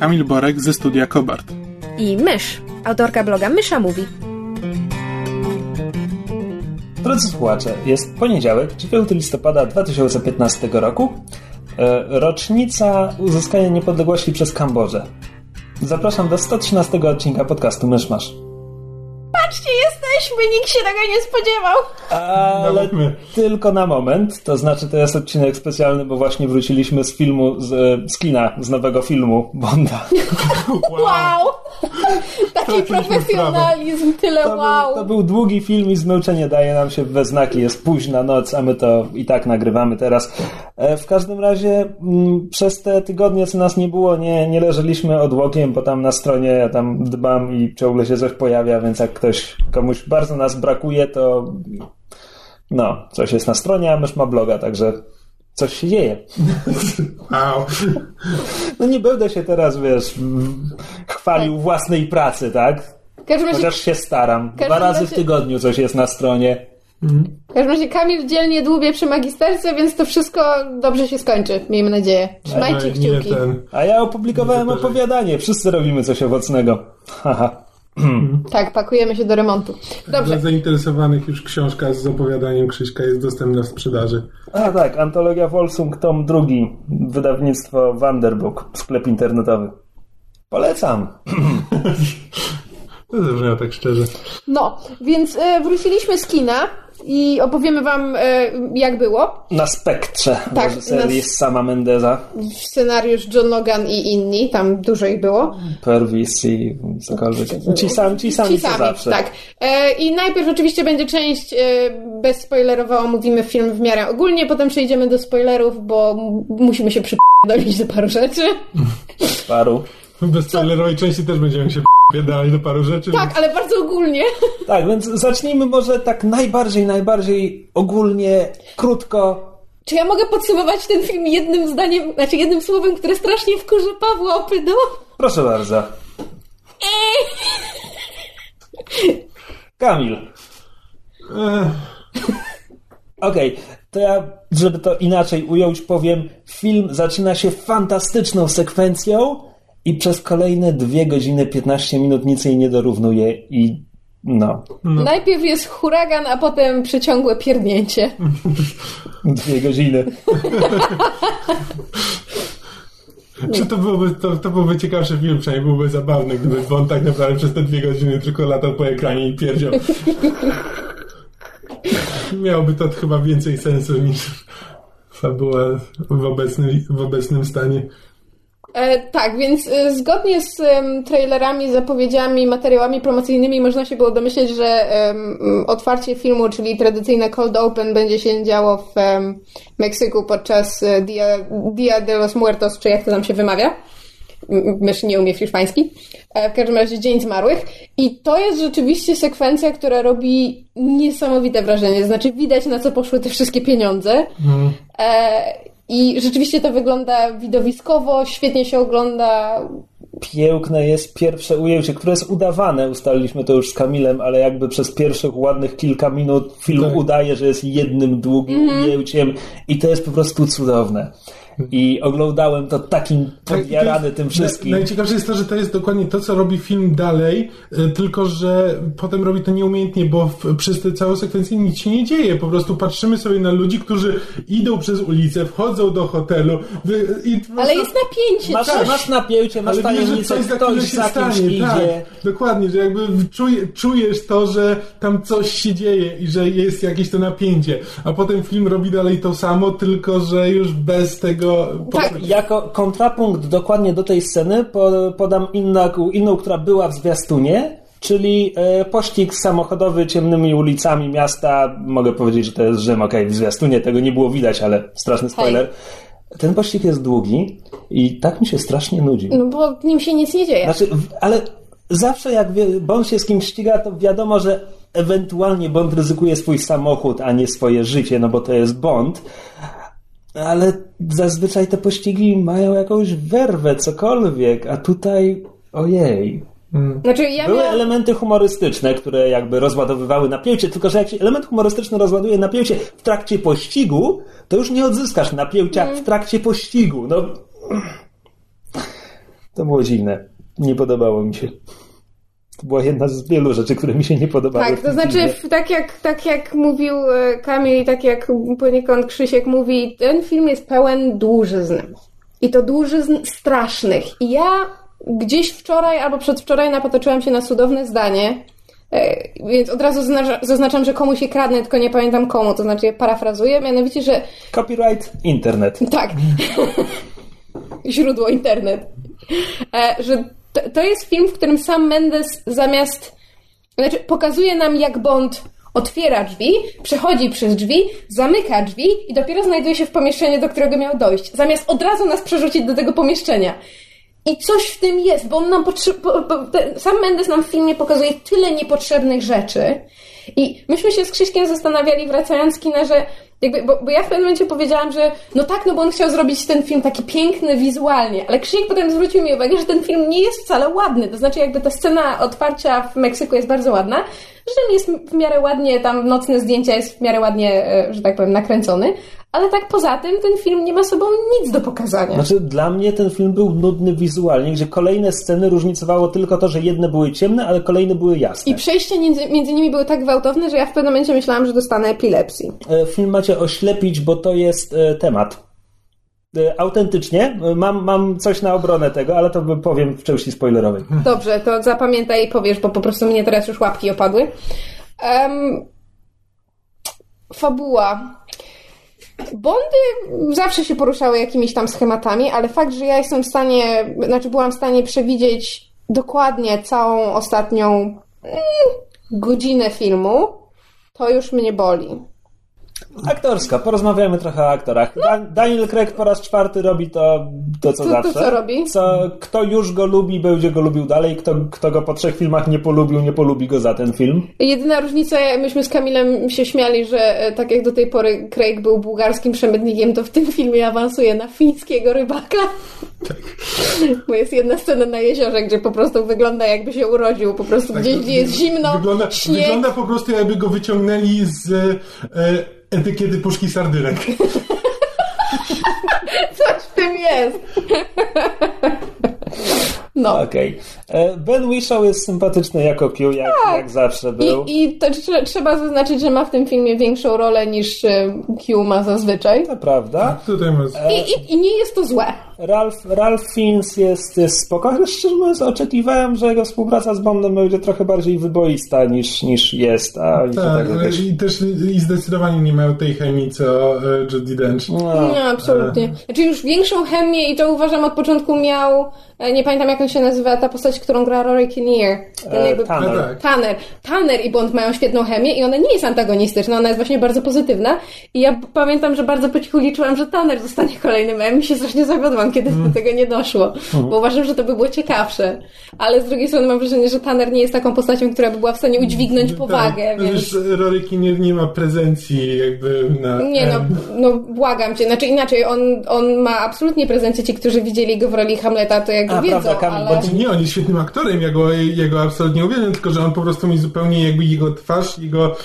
Kamil Borek ze studia Kobart. i Mysz, autorka bloga Mysza Mówi. Drodzy słuchacze, jest poniedziałek, 9 listopada 2015 roku, e, rocznica uzyskania niepodległości przez Kambodżę. Zapraszam do 113 odcinka podcastu Myszmasz. Patrzcie, jesteśmy! Nikt się tego nie spodziewał! Ale my. tylko na moment, to znaczy to jest odcinek specjalny, bo właśnie wróciliśmy z filmu, z, e, z kina, z nowego filmu Bonda. Wow! Taki Straciliśmy profesjonalizm, tyle To, wow! był, to był długi film i zmęczenie daje nam się we znaki. Jest późna noc, a my to i tak nagrywamy teraz. E, W każdym razie mm, przez te tygodnie, co nas nie było, nie, nie leżeliśmy odłokiem, bo tam na stronie ja tam dbam i ciągle się coś pojawia, więc jak ktoś, komuś bardzo nas brakuje, to no, coś jest na stronie, a mysz ma bloga, także coś się dzieje. Wow. No nie będę się teraz, wiesz, chwalił własnej pracy, tak? W razie, Chociaż się staram. Dwa razy w razie- tygodniu coś jest na stronie. w każdym razie Kamil dzielnie dłubie przy magisterce, więc to wszystko dobrze się skończy, miejmy nadzieję. Trzymajcie nie kciuki. ten. A ja opublikowałem opowiadanie. Wszyscy robimy coś owocnego. Haha. Tak, pakujemy się do remontu. Dla Dobrze, zainteresowanych już książka z opowiadaniem Krzyśka jest dostępna w sprzedaży. A tak, antologia Volsung, tom drugi. Wydawnictwo Wanderbook, sklep internetowy. Polecam. To zabrzmiało tak szczerze. no, więc e, wróciliśmy z kina i opowiemy wam e, jak było. Na spektrze Tak, reżyserii na- sama Mendeza, Scenariusz John Logan i inni, tam dużo ich było. Purvis i cokolwiek. Ci sami, ci sami, Ci sami, zawsze. tak. E, I najpierw oczywiście będzie część e, bezspoilerowa, omówimy film w miarę ogólnie, potem przejdziemy do spoilerów, bo musimy się przypomnieć do paru rzeczy. Paru. Bez spoilerowej części też będziemy się dalej do paru rzeczy. Tak, ale bardzo ogólnie. Tak, więc zacznijmy może tak najbardziej, najbardziej ogólnie, krótko. Czy ja mogę podsumować ten film jednym zdaniem, znaczy jednym słowem, które strasznie wkurzy Pawła Opydu? Proszę bardzo. Kamil. Ech, Okej, to ja, żeby to inaczej ująć, powiem, film zaczyna się fantastyczną sekwencją i przez kolejne 2 godziny 15 minut nic jej nie dorównuje i no, Najpierw jest huragan, a potem przeciągłe pierdnięcie. dwie godziny. Czy to byłoby, to, to byłby ciekawszy film, przynajmniej byłby zabawny, gdyby on tak naprawdę przez te dwie godziny tylko latał po ekranie i pierdział. Miałoby to chyba więcej sensu niż fabuła w obecnym, w obecnym stanie. E, tak, więc e, zgodnie z em, trailerami, zapowiedziami, materiałami promocyjnymi można się było domyśleć, że otwarcie filmu, czyli tradycyjne cold open będzie się działo w Meksyku podczas e, Dia, Dia de los Muertos, czy jak to tam się wymawia. Mysz nie umie w hiszpański. E, W każdym razie Dzień Zmarłych. I to jest rzeczywiście sekwencja, która robi niesamowite wrażenie. Znaczy widać na co poszły te wszystkie pieniądze. E, I rzeczywiście to wygląda widowiskowo, świetnie się ogląda. Piękne jest pierwsze ujęcie, które jest udawane, ustaliliśmy to już z Kamilem, ale jakby przez pierwszych ładnych kilka minut film Tak. udaje, że jest jednym długim ujęciem i to jest po prostu cudowne. I oglądałem to takim Tak, podjarany jest- tym wszystkim. Naj, najciekawsze jest to, że to jest dokładnie to, co robi film dalej, y, tylko że potem robi to nieumiejętnie, bo w, przez tę całą sekwencję nic się nie dzieje. Po prostu patrzymy sobie na ludzi, którzy idą przez ulicę, wchodzą do hotelu wy, i Ale jest napięcie, Masz, coś. masz napięcie, masz ale wiesz, że tajemnicę, chwilę ktoś się za kimś stanie, idzie. tak, dokładnie, że jakby czuje, czujesz to, że tam coś się dzieje i że jest jakieś to napięcie, a potem film robi dalej to samo, tylko że już bez tego... Tak. Jako kontrapunkt dokładnie do tej sceny po, podam inną, inną, która była w zwiastunie, czyli e, pościg samochodowy ciemnymi ulicami miasta. Mogę powiedzieć, że to jest Rzym, okej, w zwiastunie tego nie było widać, ale straszny spoiler. ten pościg jest długi i tak mi się strasznie nudzi. No bo w nim się nic nie dzieje. Znaczy, ale zawsze jak Bond się z kimś ściga, to wiadomo, że ewentualnie Bond ryzykuje swój samochód, a nie swoje życie, no bo to jest Bond. Ale zazwyczaj te pościgi mają jakąś werwę, cokolwiek, a tutaj ojej. Znaczy ja Były miałam... elementy humorystyczne, które jakby rozładowywały napięcie, tylko że jak się element humorystyczny rozładuje napięcie w trakcie pościgu, to już nie odzyskasz napięcia Mm. w trakcie pościgu. No. To było dziwne. Nie podobało mi się. To była jedna z wielu rzeczy, które mi się nie podobały. Tak, to znaczy, filmie. tak jak, tak jak mówił e, Kamil i tak jak poniekąd Krzysiek mówi, ten film jest pełen dłużyzn. I to dłużyzn strasznych. I ja gdzieś wczoraj albo przedwczoraj napatoczyłam się na cudowne zdanie, e, więc od razu zaznacza- zaznaczam, że komuś je kradnę, tylko nie pamiętam komu, to znaczy je parafrazuję, mianowicie, że Copyright internet. tak. Źródło internet. E, że to, to jest film, w którym sam Mendes zamiast. Znaczy, pokazuje nam, jak Bond otwiera drzwi, przechodzi przez drzwi, zamyka drzwi i dopiero znajduje się w pomieszczeniu, do którego miał dojść. Zamiast od razu nas przerzucić do tego pomieszczenia. I coś w tym jest, bo on nam sam Mendes nam w filmie pokazuje tyle niepotrzebnych rzeczy. I myśmy się z Krzyśkiem zastanawiali, wracając z kina, że jakby, bo, bo ja w pewnym momencie powiedziałam, że no tak, no bo on chciał zrobić ten film taki piękny wizualnie, ale Krzysiek potem zwrócił mi uwagę, że ten film nie jest wcale ładny. To znaczy jakby ta scena otwarcia w Meksyku jest bardzo ładna, że ten jest w miarę ładnie, tam nocne zdjęcia jest w miarę ładnie, e, że tak powiem, nakręcony, ale tak poza tym ten film nie ma sobą nic do pokazania. Znaczy, dla mnie ten film był nudny wizualnie, gdzie kolejne sceny różnicowało tylko to, że jedne były ciemne, ale kolejne były jasne. I przejścia między, między nimi były tak gwałtowne, że ja w pewnym momencie myślałam, że dostanę epilepsji. E, Film macie oślepić, bo to jest e, temat. E, Autentycznie, e, mam, mam coś na obronę tego, ale to powiem w części spoilerowej. Dobrze, to zapamiętaj i powiesz, bo po prostu mnie teraz już łapki opadły. Em, fabuła. Bondy zawsze się poruszały jakimiś tam schematami, ale fakt, że ja jestem w stanie, znaczy byłam w stanie przewidzieć dokładnie całą ostatnią mm, godzinę filmu, to już mnie boli. Aktorska, porozmawiajmy trochę o aktorach. Da- Daniel Craig po raz czwarty robi to, to co To- to zawsze. co robi? Co, kto już go lubi, będzie go lubił dalej. Kto, kto go po trzech filmach nie polubił, nie polubi go za ten film. Jedyna różnica, myśmy z Kamilem się śmiali, że e, tak jak do tej pory Craig był bułgarskim przemytnikiem, to w tym filmie awansuje na fińskiego rybaka. Bo jest jedna scena na jeziorze, gdzie po prostu wygląda jakby się urodził, po prostu gdzieś, gdzie jest zimno, Wygląda, śnieg. wygląda po prostu jakby go wyciągnęli z e, etykiety puszki sardynek. Coś w tym jest. No. Okej. E, Ben Whishaw jest sympatyczny jako Q, jak, jak zawsze był. I, I to trze- trzeba zaznaczyć, że ma w tym filmie większą rolę niż e, Q ma zazwyczaj. To prawda. Tutaj masz... I, i, I nie jest to złe. Ralph, Ralph Fiennes jest, jest spoko, ale szczerze mówiąc oczekiwałem, że jego współpraca z Bondem będzie trochę bardziej wyboista niż, niż jest, a Tak, tak jakoś... i też i zdecydowanie nie mają tej chemii, co e, Judi Dench. No, Nie, absolutnie. Znaczy już większą chemię i to uważam od początku miał, e, nie pamiętam jak on się nazywa, ta postać, którą gra Rory Kinnear. E, jakby- Tanner. Tak. Tanner. Tanner i Bond mają świetną chemię i ona nie jest antagonistyczna, ona jest właśnie bardzo pozytywna. I ja pamiętam, że bardzo po cichu liczyłam, że Tanner zostanie kolejnym M i się strasznie zawiodłam, kiedy Mm. do tego nie doszło. Bo uważam, że to by było ciekawsze. Ale z drugiej strony mam wrażenie, że Tanner nie jest taką postacią, która by była w stanie udźwignąć powagę, tak, więc... Wiesz, Rory Kinnear nie ma prezencji jakby na... Nie no, no błagam cię. Znaczy inaczej, on, on ma absolutnie prezencję. Ci, którzy widzieli go w roli Hamleta, to jakby A, wiedzą, prawda, Kamil, ale... bo Nie, on jest świetnym aktorem, ja go, ja go absolutnie uwielbiam, tylko że on po prostu mi zupełnie jakby jego twarz, jego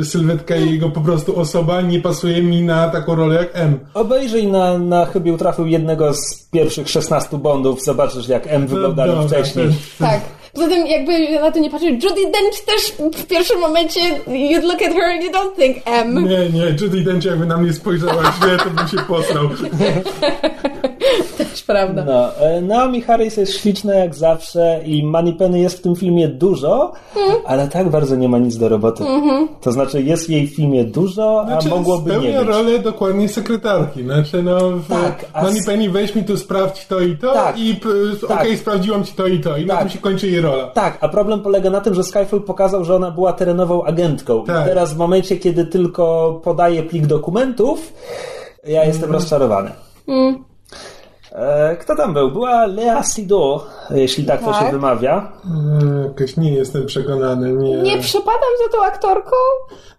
e, sylwetka i jego po prostu osoba nie pasuje mi na taką rolę jak M. Obejrzyj na, na chybił trafił jednego z pierwszych 16 Bondów, zobaczysz jak M wyglądali Dobra, wcześniej. też. Tak. Poza tym jakby na to nie patrzeć, Judy Dench też w pierwszym momencie you'd look at her and you don't think M. Nie, nie, Judy Dench jakby na mnie spojrzała źle, to bym się posrał. Też prawda. No, e, Naomi Harris jest śliczna jak zawsze i Moneypenny jest w tym filmie dużo, Mhm. ale tak bardzo nie ma nic do roboty. To znaczy jest jej w filmie dużo, a Znaczy, mogłoby nie spełnia być. rolę dokładnie sekretarki. Znaczy, no, Tak, a Money s- Penny, weź mi tu, sprawdź to i to Tak. i p- Tak. okej, sprawdziłam ci to i to. I na Tak. tym się kończy jej rola. Tak, a problem polega na tym, że Skyfall pokazał, że ona była terenową agentką. Tak. I teraz w momencie, kiedy tylko podaje plik dokumentów, ja jestem rozczarowany. Mm. E, kto tam był? Była Lea Seydoux, jeśli tak, to Tak. się wymawia. E, Jakoś nie jestem przekonany. Nie, Nie przepadam za tą aktorką?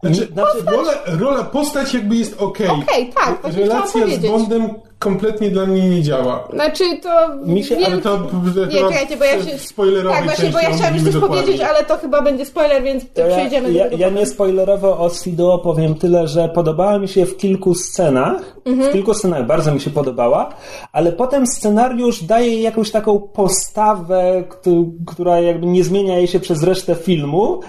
Znaczy, Znaczy, rola, rola, postać jakby jest okej. Okej, tak, właśnie Relacja z. Bondem kompletnie dla mnie nie działa. Znaczy to... Mi się- wiem- Ale to Nie, czekajcie, bo ja się... Tak, właśnie, bo ja chciałam już coś dokładnie. powiedzieć, ale to chyba będzie spoiler, więc To ja, przejdziemy ja, do tego. ja nie spoilerowo o Seydoux powiem tyle, że podobała mi się w kilku scenach. Mhm. W kilku scenach bardzo mi się podobała, ale potem scenariusz daje jej jakąś taką postawę, któ- która jakby nie zmienia jej się przez resztę filmu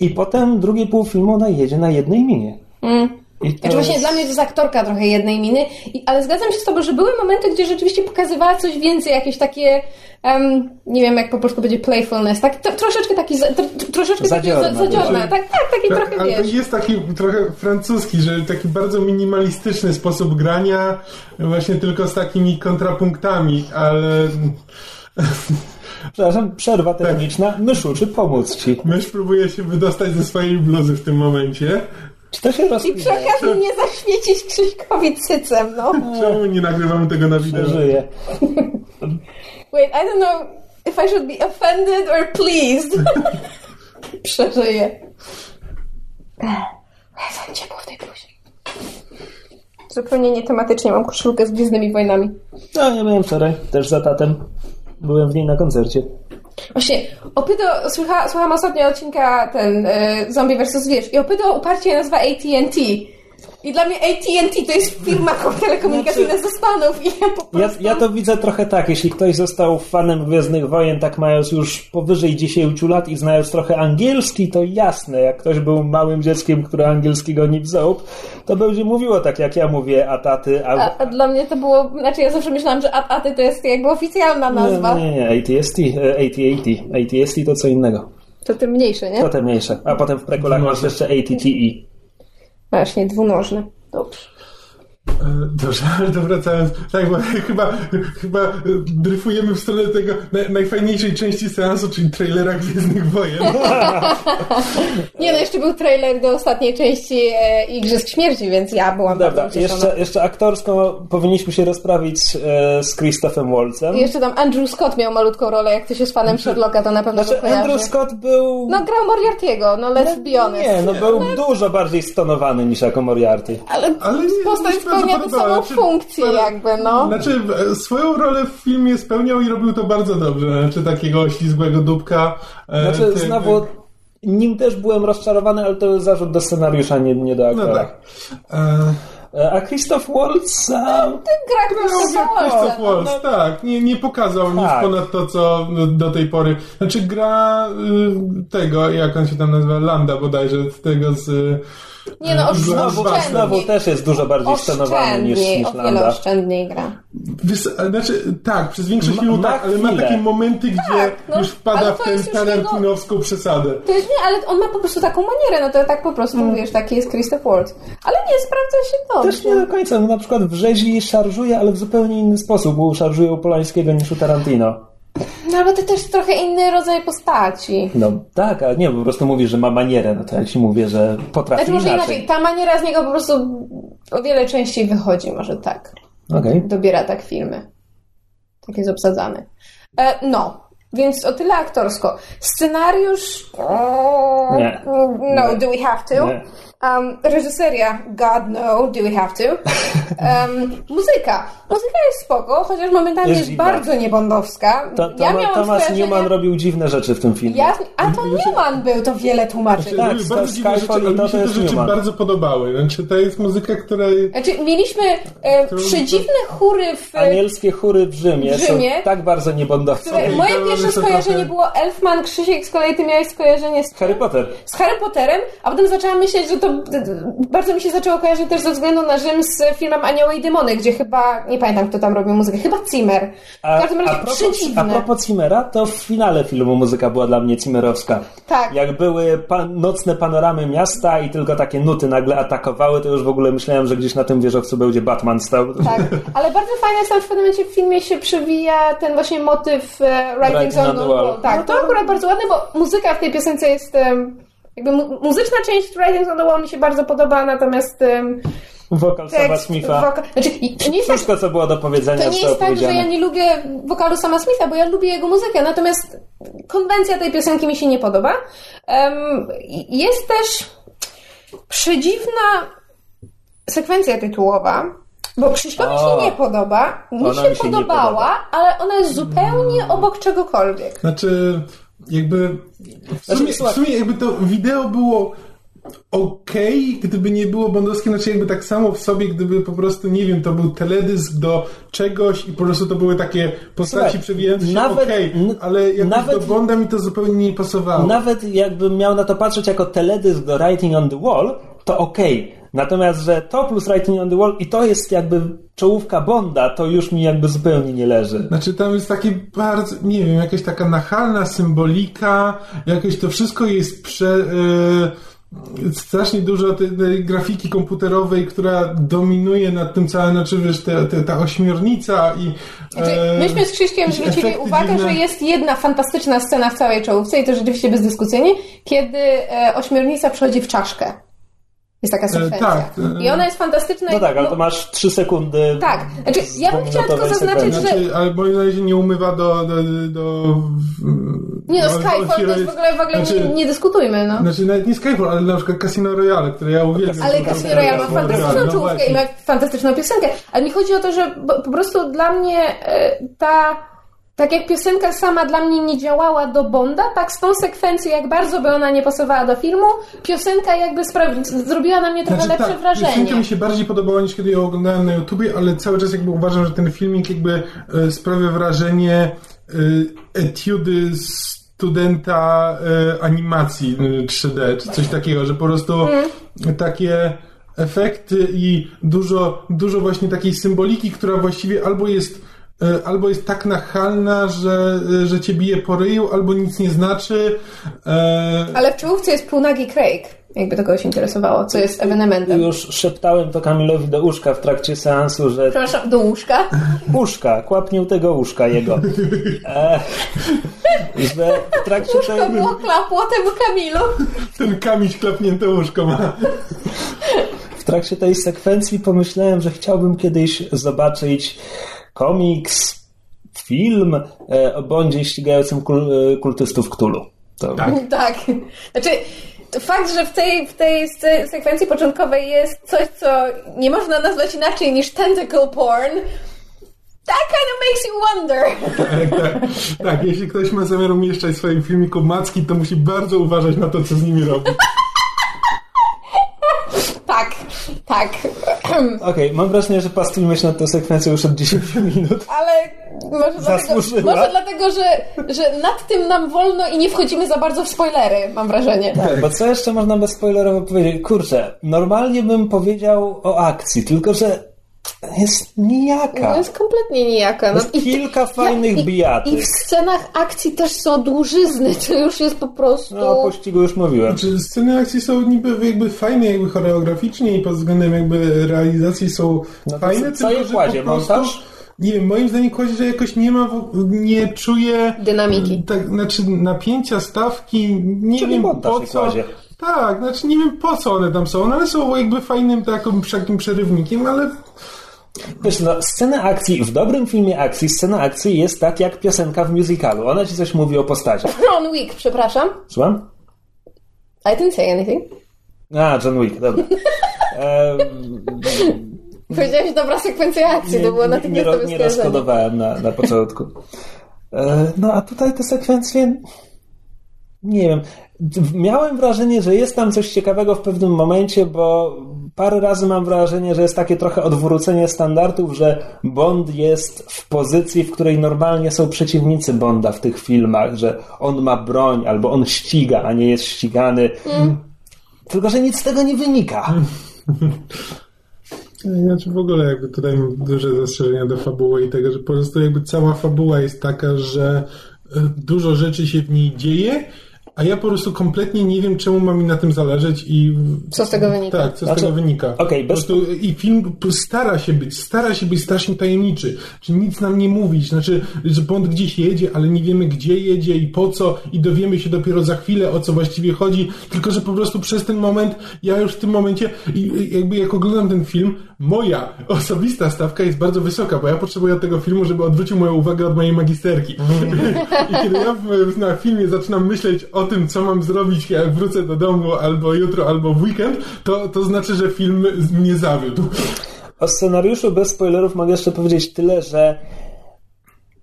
i potem drugie pół filmu ona jedzie na jednej minie. I to Znaczy właśnie jest- dla mnie to jest aktorka trochę jednej miny, I, ale zgadzam się z tobą, że były momenty, gdzie rzeczywiście pokazywała coś więcej, jakieś takie, em, nie wiem jak po polsku będzie playfulness, tak, to, troszeczkę taki, tro, troszeczkę Zadziorna, taki za, zadziorna, tak, tak, taki Tak, trochę ale to wiesz. jest taki trochę francuski, że taki bardzo minimalistyczny sposób grania, właśnie tylko z takimi kontrapunktami, ale Przepraszam, przerwa techniczna. Myszu, czy pomóc ci? mysz próbuje się wydostać ze swojej bluzy w tym momencie. Czy to się I rozwija? przy okazji nie zaświecić Krzyśkowi cycem, no. Czemu nie nagrywamy tego na wideo? Żyje. Wait, I don't know if I should be offended or pleased. Przeżyję. Za ciepło w tej bluzie. Zupełnie nietematycznie mam koszulkę z Gwiezdnymi Wojnami. No, ja byłem wczoraj, też za tatem. Byłem w niej na koncercie. Właśnie, Opydo, słucha, słucham ostatnio odcinka ten y, Zombie vs. Zwierz i Opydo uparcie nazywa AT&T. I dla mnie AT&T to jest firma telekomunikacyjna ze Stanów i ja po Ja, prostu... ja to widzę trochę tak, jeśli ktoś został fanem Gwiezdnych Wojen, tak mając już powyżej 10 lat i znając trochę angielski, to jasne, jak ktoś był małym dzieckiem, które angielskiego nie wziął, to będzie mówiło tak, jak ja mówię, a taty, a... A, a dla mnie to było, znaczy ja zawsze myślałam, że AT to jest jakby oficjalna nazwa. Nie, nie, nie, ATST, e, AT-AT. ATST to co innego. To tym mniejsze, nie? To te mniejsze. A potem w prekulach masz jeszcze ATTE. Właśnie, dwunożne. Dobrze. E, Dobrze, ale to wracając. Tak, bo chyba, chyba dryfujemy w stronę tego naj, najfajniejszej części seansu, czyli trailera Gwiezdnych Wojen. Nie no, jeszcze był trailer do ostatniej części e, Igrzysk Śmierci, więc ja byłam Dobra, bardzo ucieszona. jeszcze, jeszcze aktorsko powinniśmy się rozprawić e, z Christophem Waltzem. I jeszcze tam Andrew Scott miał malutką rolę, jak ktoś jest fanem Sherlocka, to na pewno Znaczy. Andrew Scott był... No grał Moriarty'ego, no let's be honest. Nie, no był dużo bardziej stonowany niż jako Moriarty. Ale, Ale postać się spełnia tę samą Znaczy, funkcję jakby, no. Znaczy, e, swoją rolę w filmie spełniał i robił to bardzo dobrze. Znaczy, takiego oślizgłego dupka. e, Znaczy, ty- znowu, nim też byłem rozczarowany, ale to jest zarzut do scenariusza, nie, nie do No aktora. tak. E, E, A Christoph Waltz... A... Gra jak Christopher Christoph Waltz. Waltz, tak. Nie, nie pokazał nic Tak. ponad to, co do tej pory. Znaczy gra y, tego, jak on się tam nazywa, Landa bodajże, z tego z... Nie no, y, Znowu, też jest dużo bardziej stonowany niż, Oszczędniej, niż o wiele oszczędniej gra. Wiesz, znaczy, tak, przez większość Ma- filmu tak, ale ma takie momenty, gdzie Tak, no, już wpada w to tę tarantinowską przesadę. To jest nie, ale on ma po prostu taką manierę, no to tak po prostu, Mm. wiesz, taki jest Christopher Waltz. Ale nie, sprawdza się dobrze. Też nie do końca. No, na przykład w rzezi szarżuje, ale w zupełnie inny sposób, bo szarżuje u Polańskiego niż u Tarantino. No bo to też trochę inny rodzaj postaci. No tak, ale nie, po prostu mówisz, że ma manierę, no to jak ci mówię, że potrafi Znaczy może inaczej. inaczej, ta maniera z niego po prostu o wiele częściej wychodzi, może tak. Okej. Dobiera tak filmy. Tak jest obsadzany. E, no, więc o tyle aktorsko. Scenariusz... Nie. No, do we have to? Nie. Um, reżyseria, God no, do we have to? Um, muzyka. Muzyka jest spoko, chociaż momentami Jest jest, bardzo niebondowska. To, to, ja miałam Thomas skojarzenie- Newman robił dziwne rzeczy w tym filmie. Ja, a to Newman był, to wiele tłumaczy. Tak, Robił bardzo dziwne rzeczy, ale to mi się te rzeczy Newman. bardzo podobały. Znaczy, to jest muzyka, której... Znaczy, mieliśmy e, przedziwne chóry w... Anielskie chóry w Rzymie, W Rzymie? są tak bardzo niebondowce. Które, moje pierwsze skojarzenie trochę- było Elfman, Krzysiek, z kolei ty miałeś skojarzenie z, Harry Potter. z Harry Potterem, a potem zaczęłam myśleć, że to d- bardzo mi się zaczęło kojarzyć też ze względu na Rzym z filmem Anioły i Demony, gdzie chyba, nie pamiętam kto tam robił muzykę, chyba Zimmer. A, W każdym razie a, propos, a propos Cimmera, to w finale filmu muzyka była dla mnie Cimmerowska. Tak. Jak były pan, nocne panoramy miasta i tylko takie nuty nagle atakowały, to już w ogóle myślałem, że gdzieś na tym wieżowcu będzie Batman stał. Tak, ale bardzo fajnie jest tam w pewnym momencie w filmie się przewija ten właśnie motyw e, Writings on the Wall. Tak, to akurat bardzo ładne, bo muzyka w tej piosence jest jakby mu- muzyczna część Writings on the Wall mi się bardzo podoba, natomiast em, Wokal Sama Smitha. wokal... Znaczy, to nie jest tak, Wszystko, co było do powiedzenia, to nie jest tak, że ja nie lubię wokalu Sama Smitha, bo ja lubię jego muzykę, natomiast konwencja tej piosenki mi się nie podoba. Em, jest też przedziwna sekwencja tytułowa, bo Krzyśkowi się nie podoba, mi się, mi się podobała, podoba. ale ona jest zupełnie obok czegokolwiek. Znaczy, jakby. W Znaczy, sumie, słuchaj- w sumie jakby to wideo było okej, gdyby nie było bondowskie, znaczy jakby tak samo w sobie, gdyby po prostu, nie wiem, to był teledysk do czegoś i po prostu to były takie postaci Słuchaj, przewijające się nawet- n- ale jakoś nawet- do Bonda mi to zupełnie nie pasowało. Nawet jakbym miał na to patrzeć jako teledysk do Writing on the Wall, to okej. Natomiast, że to plus Writing on the Wall i to jest jakby czołówka Bonda, to już mi jakby zupełnie nie leży. Znaczy tam jest takie bardzo, nie wiem, jakaś taka nachalna symbolika, jakoś to wszystko jest prze... E, strasznie dużo tej, tej grafiki komputerowej, która dominuje nad tym całym, znaczy wiesz, te, te, ta ośmiornica i... Znaczy, e, myśmy z Krzyśkiem jakieś zwrócili uwagę, dziwne. że jest jedna fantastyczna scena w całej czołówce i to rzeczywiście bezdyskusyjnie, kiedy e, ośmiornica przychodzi w czaszkę. Jest taka sekwencja. tak, e, I ona jest fantastyczna. No i- tak, ale to masz trzy sekundy. Tak. Znaczy, ja bym chciała tylko zaznaczyć, sekwencji. że- Znaczy, ale moim zdaniem się nie umywa do... do, do Nie no, Skyfall to jest w ogóle, w ogóle Znaczy- nie, nie dyskutujmy, no. Znaczy nawet nie Skyfall, ale na przykład Casino Royale, które ja uwielbiam. Ale Casino Royale ma fantastyczną no czołówkę i ma fantastyczną piosenkę. Ale mi chodzi o to, że po prostu dla mnie e, ta... Tak jak piosenka sama dla mnie nie działała do Bonda, tak z tą sekwencją, jak bardzo by ona nie pasowała do filmu, piosenka jakby zrobiła na mnie trochę Znaczy, lepsze tak, wrażenie. Piosenka mi się bardziej podobała niż kiedy ją oglądałem na YouTubie, ale cały czas jakby uważam, że ten filmik jakby e, sprawia wrażenie e, etiudy studenta e, animacji e, 3D, czy coś takiego, że po prostu takie efekty i dużo, dużo właśnie takiej symboliki, która właściwie albo jest e, Albo jest tak nachalna, że, e, że cię bije po ryju, albo nic nie znaczy. E, Ale w czołówce jest półnagi Craig, jakby to kogoś interesowało, co jest ewenementem. Już szeptałem to Kamilowi do uszka w trakcie seansu, że Przepraszam, do łóżka. uszka, kłapnił tego uszka jego. E, że w trakcie tej... To było klapło temu Kamilu. ten kamiś klapnięte łóżko ma. W trakcie tej sekwencji pomyślałem, że chciałbym kiedyś zobaczyć komiks, film e, o Bondzie ścigającym kul, e, kultystów Cthulhu. To, Tak. Znaczy, to fakt, że w tej, w tej se- sekwencji początkowej jest coś, co nie można nazwać inaczej niż tentacle porn, that kind of makes you wonder. Tak, tak, tak, jeśli ktoś ma zamiar umieszczać w swoim filmiku macki, to musi bardzo uważać na to, co z nimi robi. Tak, tak. Okej, mam wrażenie, że pastujemy się nad tą sekwencją już od 10 minut. Ale może dlatego, Zasłużyła. może dlatego że, że nad tym nam wolno i nie wchodzimy za bardzo w spoilery, mam wrażenie. Tak, bo co jeszcze można bezspoilerowo powiedzieć? Kurczę, normalnie bym powiedział o akcji, tylko że jest nijaka. No jest kompletnie nijaka. No, Jest kilka fajnych i, bijatyk. I w scenach akcji też są dłużyzny, to już jest po prostu... No, o pościgu już mówiłem. Znaczy, sceny akcji są niby jakby fajne, jakby choreograficznie i pod względem jakby realizacji są No fajne, co- co je że kładzie? po prostu, Montaż? Nie wiem, moim zdaniem kładzie, że jakoś nie ma, nie czuje Dynamiki. Tak, znaczy napięcia, stawki, nie Czyli wiem po co. kładzie. Tak, znaczy nie wiem po co one tam są, one są jakby fajnym takim przerywnikiem, ale Wiesz, no, scena akcji, w dobrym filmie akcji, scena akcji jest tak jak piosenka w musicalu. Ona ci coś mówi o postaci. John Wick, przepraszam. Słucham? I didn't say anything. A, John Wick, dobra. Ehm, Powiedziałeś dobra sekwencja akcji, to było nie, nie, natychmiastowe nie skojarzenie. rozkodowałem na, na początku. E, No a tutaj te sekwencje. Nie wiem. Miałem wrażenie, że jest tam coś ciekawego w pewnym momencie, bo parę razy mam wrażenie, że jest takie trochę odwrócenie standardów, że Bond jest w pozycji, w której normalnie są przeciwnicy Bonda w tych filmach, że on ma broń albo on ściga, a nie jest ścigany. Tylko, że nic z tego nie wynika. Znaczy w ogóle jakby tutaj mam duże zastrzeżenia do fabuły i tego, że po prostu jakby cała fabuła jest taka, że e, dużo rzeczy się w niej dzieje, a ja po prostu kompletnie nie wiem, czemu ma mi na tym zależeć i... Co z tego wynika? Tak, co Znaczy, z tego wynika. Po bez- prostu I film stara się być, stara się być strasznie tajemniczy. Czy nic nam nie mówić, znaczy, że Bond gdzieś jedzie, ale nie wiemy, gdzie jedzie i po co i dowiemy się dopiero za chwilę, o co właściwie chodzi, tylko, że po prostu przez ten moment, ja już w tym momencie, jakby jak oglądam ten film, moja osobista stawka jest bardzo wysoka, bo ja potrzebuję tego filmu, żeby odwrócił moją uwagę od mojej magisterki. I kiedy ja w, na filmie zaczynam myśleć o tym, co mam zrobić, jak wrócę do domu albo jutro, albo w weekend, to, to znaczy, że film mnie zawiódł. O scenariuszu bez spoilerów mogę jeszcze powiedzieć tyle, że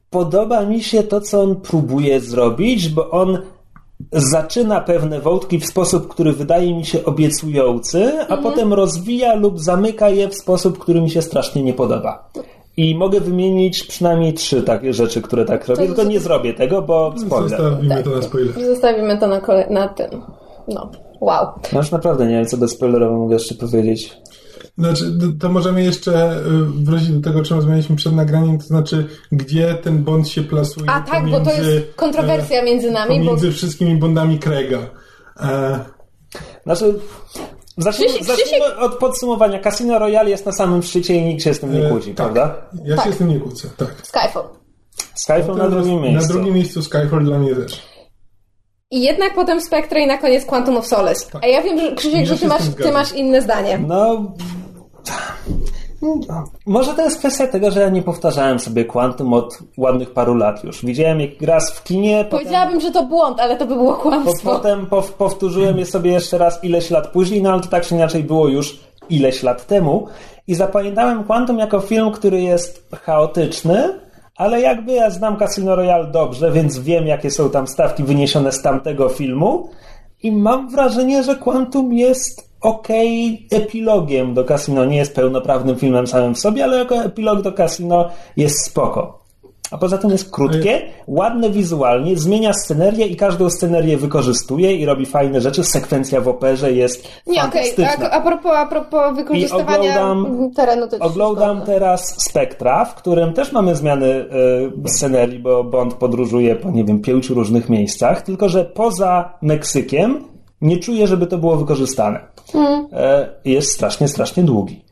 podoba mi się to, co on próbuje zrobić, bo on zaczyna pewne wątki w sposób, który wydaje mi się obiecujący, a potem rozwija lub zamyka je w sposób, który mi się strasznie nie podoba. I mogę wymienić przynajmniej trzy takie rzeczy, które tak robię, tylko nie zrobię tego, bo spoiler. Zostawimy to na spoiler. Zostawimy to na, kole- na tym. No, wow. No już naprawdę nie wiem, co bezspoilerowo mogę jeszcze powiedzieć. Znaczy, to, to możemy jeszcze y, wrócić do tego, o czym rozmawialiśmy przed nagraniem, to znaczy, gdzie ten Bond się plasuje A tak, bo to pomiędzy, jest kontrowersja między e, nami, bo Pomiędzy wszystkimi Bondami Craiga. E, Znaczy, zacznijmy, Krzysiek- zacznijmy od podsumowania. Casino Royale jest na samym szczycie i nikt się z tym nie e, kłóci, tak. prawda? Ja Tak. się z tym nie kłócę, tak. Skyfall. Skyfall na drugim miejscu. Na drugim miejscu Skyfall dla mnie też. I jednak potem Spectre i na koniec Quantum of Solace. A ja wiem, że Krzysiek, Ja że ty masz, ty masz inne zdanie. No... Może to jest kwestia tego, że ja nie powtarzałem sobie Quantum od ładnych paru lat już. Widziałem je raz w kinie, potem, Powiedziałabym, że to błąd, ale to by było po, kłamstwo. potem pow, powtórzyłem je sobie jeszcze raz ileś lat później, no ale to tak czy inaczej było już ileś lat temu. I zapamiętałem Quantum jako film, który jest chaotyczny, ale jakby ja znam Casino Royale dobrze, więc wiem, jakie są tam stawki wyniesione z tamtego filmu. I mam wrażenie, że Quantum jest okej epilogiem do Casino. Nie jest pełnoprawnym filmem samym w sobie, ale jako epilog do Casino jest spoko. A poza tym jest krótkie, ładne wizualnie, zmienia scenerię i każdą scenerię wykorzystuje i robi fajne rzeczy. Sekwencja w operze jest Nie, okej, fantastyczna. a, a, propos, a propos wykorzystywania oglądam- terenu, to Oglądam teraz Spektra, w którym też mamy zmiany y, scenerii, bo Bond podróżuje po, nie wiem, pięciu różnych miejscach, tylko że poza Meksykiem nie czuję, żeby to było wykorzystane. Hmm. E, jest strasznie, strasznie długi.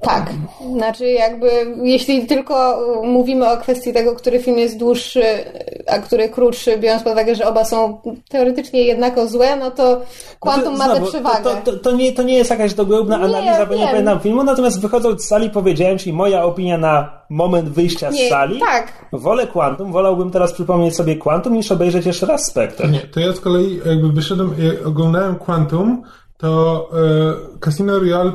Tak, znaczy jakby jeśli tylko mówimy o kwestii tego, który film jest dłuższy, a który krótszy, biorąc pod uwagę, że oba są teoretycznie jednako złe, no to Quantum ma tę Znowu, przewagę. To, to, to, nie, to nie jest jakaś dogłębna Nie, analiza, bo nie pamiętam filmu, natomiast wychodząc z sali powiedziałem Ci moja opinia na moment wyjścia z Nie, sali. tak. Wolę Quantum, wolałbym teraz przypomnieć sobie Quantum niż obejrzeć jeszcze raz Spectre. Nie, to ja z kolei jakby wyszedłem, oglądałem Quantum, to e, Casino Royale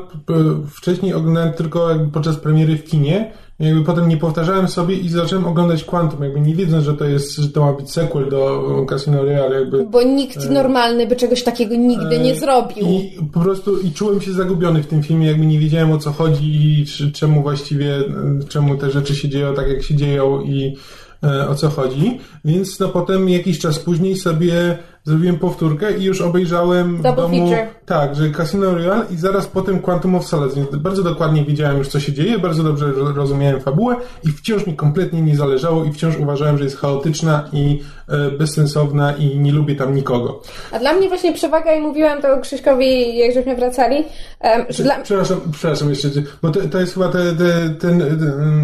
wcześniej oglądałem tylko jakby podczas premiery w kinie, jakby potem nie powtarzałem sobie i zacząłem oglądać Quantum, jakby nie wiedząc, że to jest, że to ma być sequel do e, Casino Royale, jakby Bo nikt normalny by czegoś takiego nigdy nie zrobił. E, I po prostu i czułem się zagubiony w tym filmie, jakby nie wiedziałem o co chodzi i czy, czemu właściwie, e, czemu te rzeczy się dzieją tak, jak się dzieją i e, o co chodzi. Więc no potem jakiś czas później sobie zrobiłem powtórkę i już obejrzałem w Double domu... feature. Tak, że Casino Royale i zaraz potem Quantum of Solace, więc bardzo dokładnie wiedziałem już co się dzieje, bardzo dobrze ro- rozumiałem fabułę i wciąż mi kompletnie nie zależało i wciąż uważałem, że jest chaotyczna i e, bezsensowna i nie lubię tam nikogo. A dla mnie właśnie przewaga, i mówiłam to Krzyśkowi, jak żeśmy wracali, em, że dla... Przepraszam, przepraszam jeszcze, bo to, to jest chyba te, te, ten,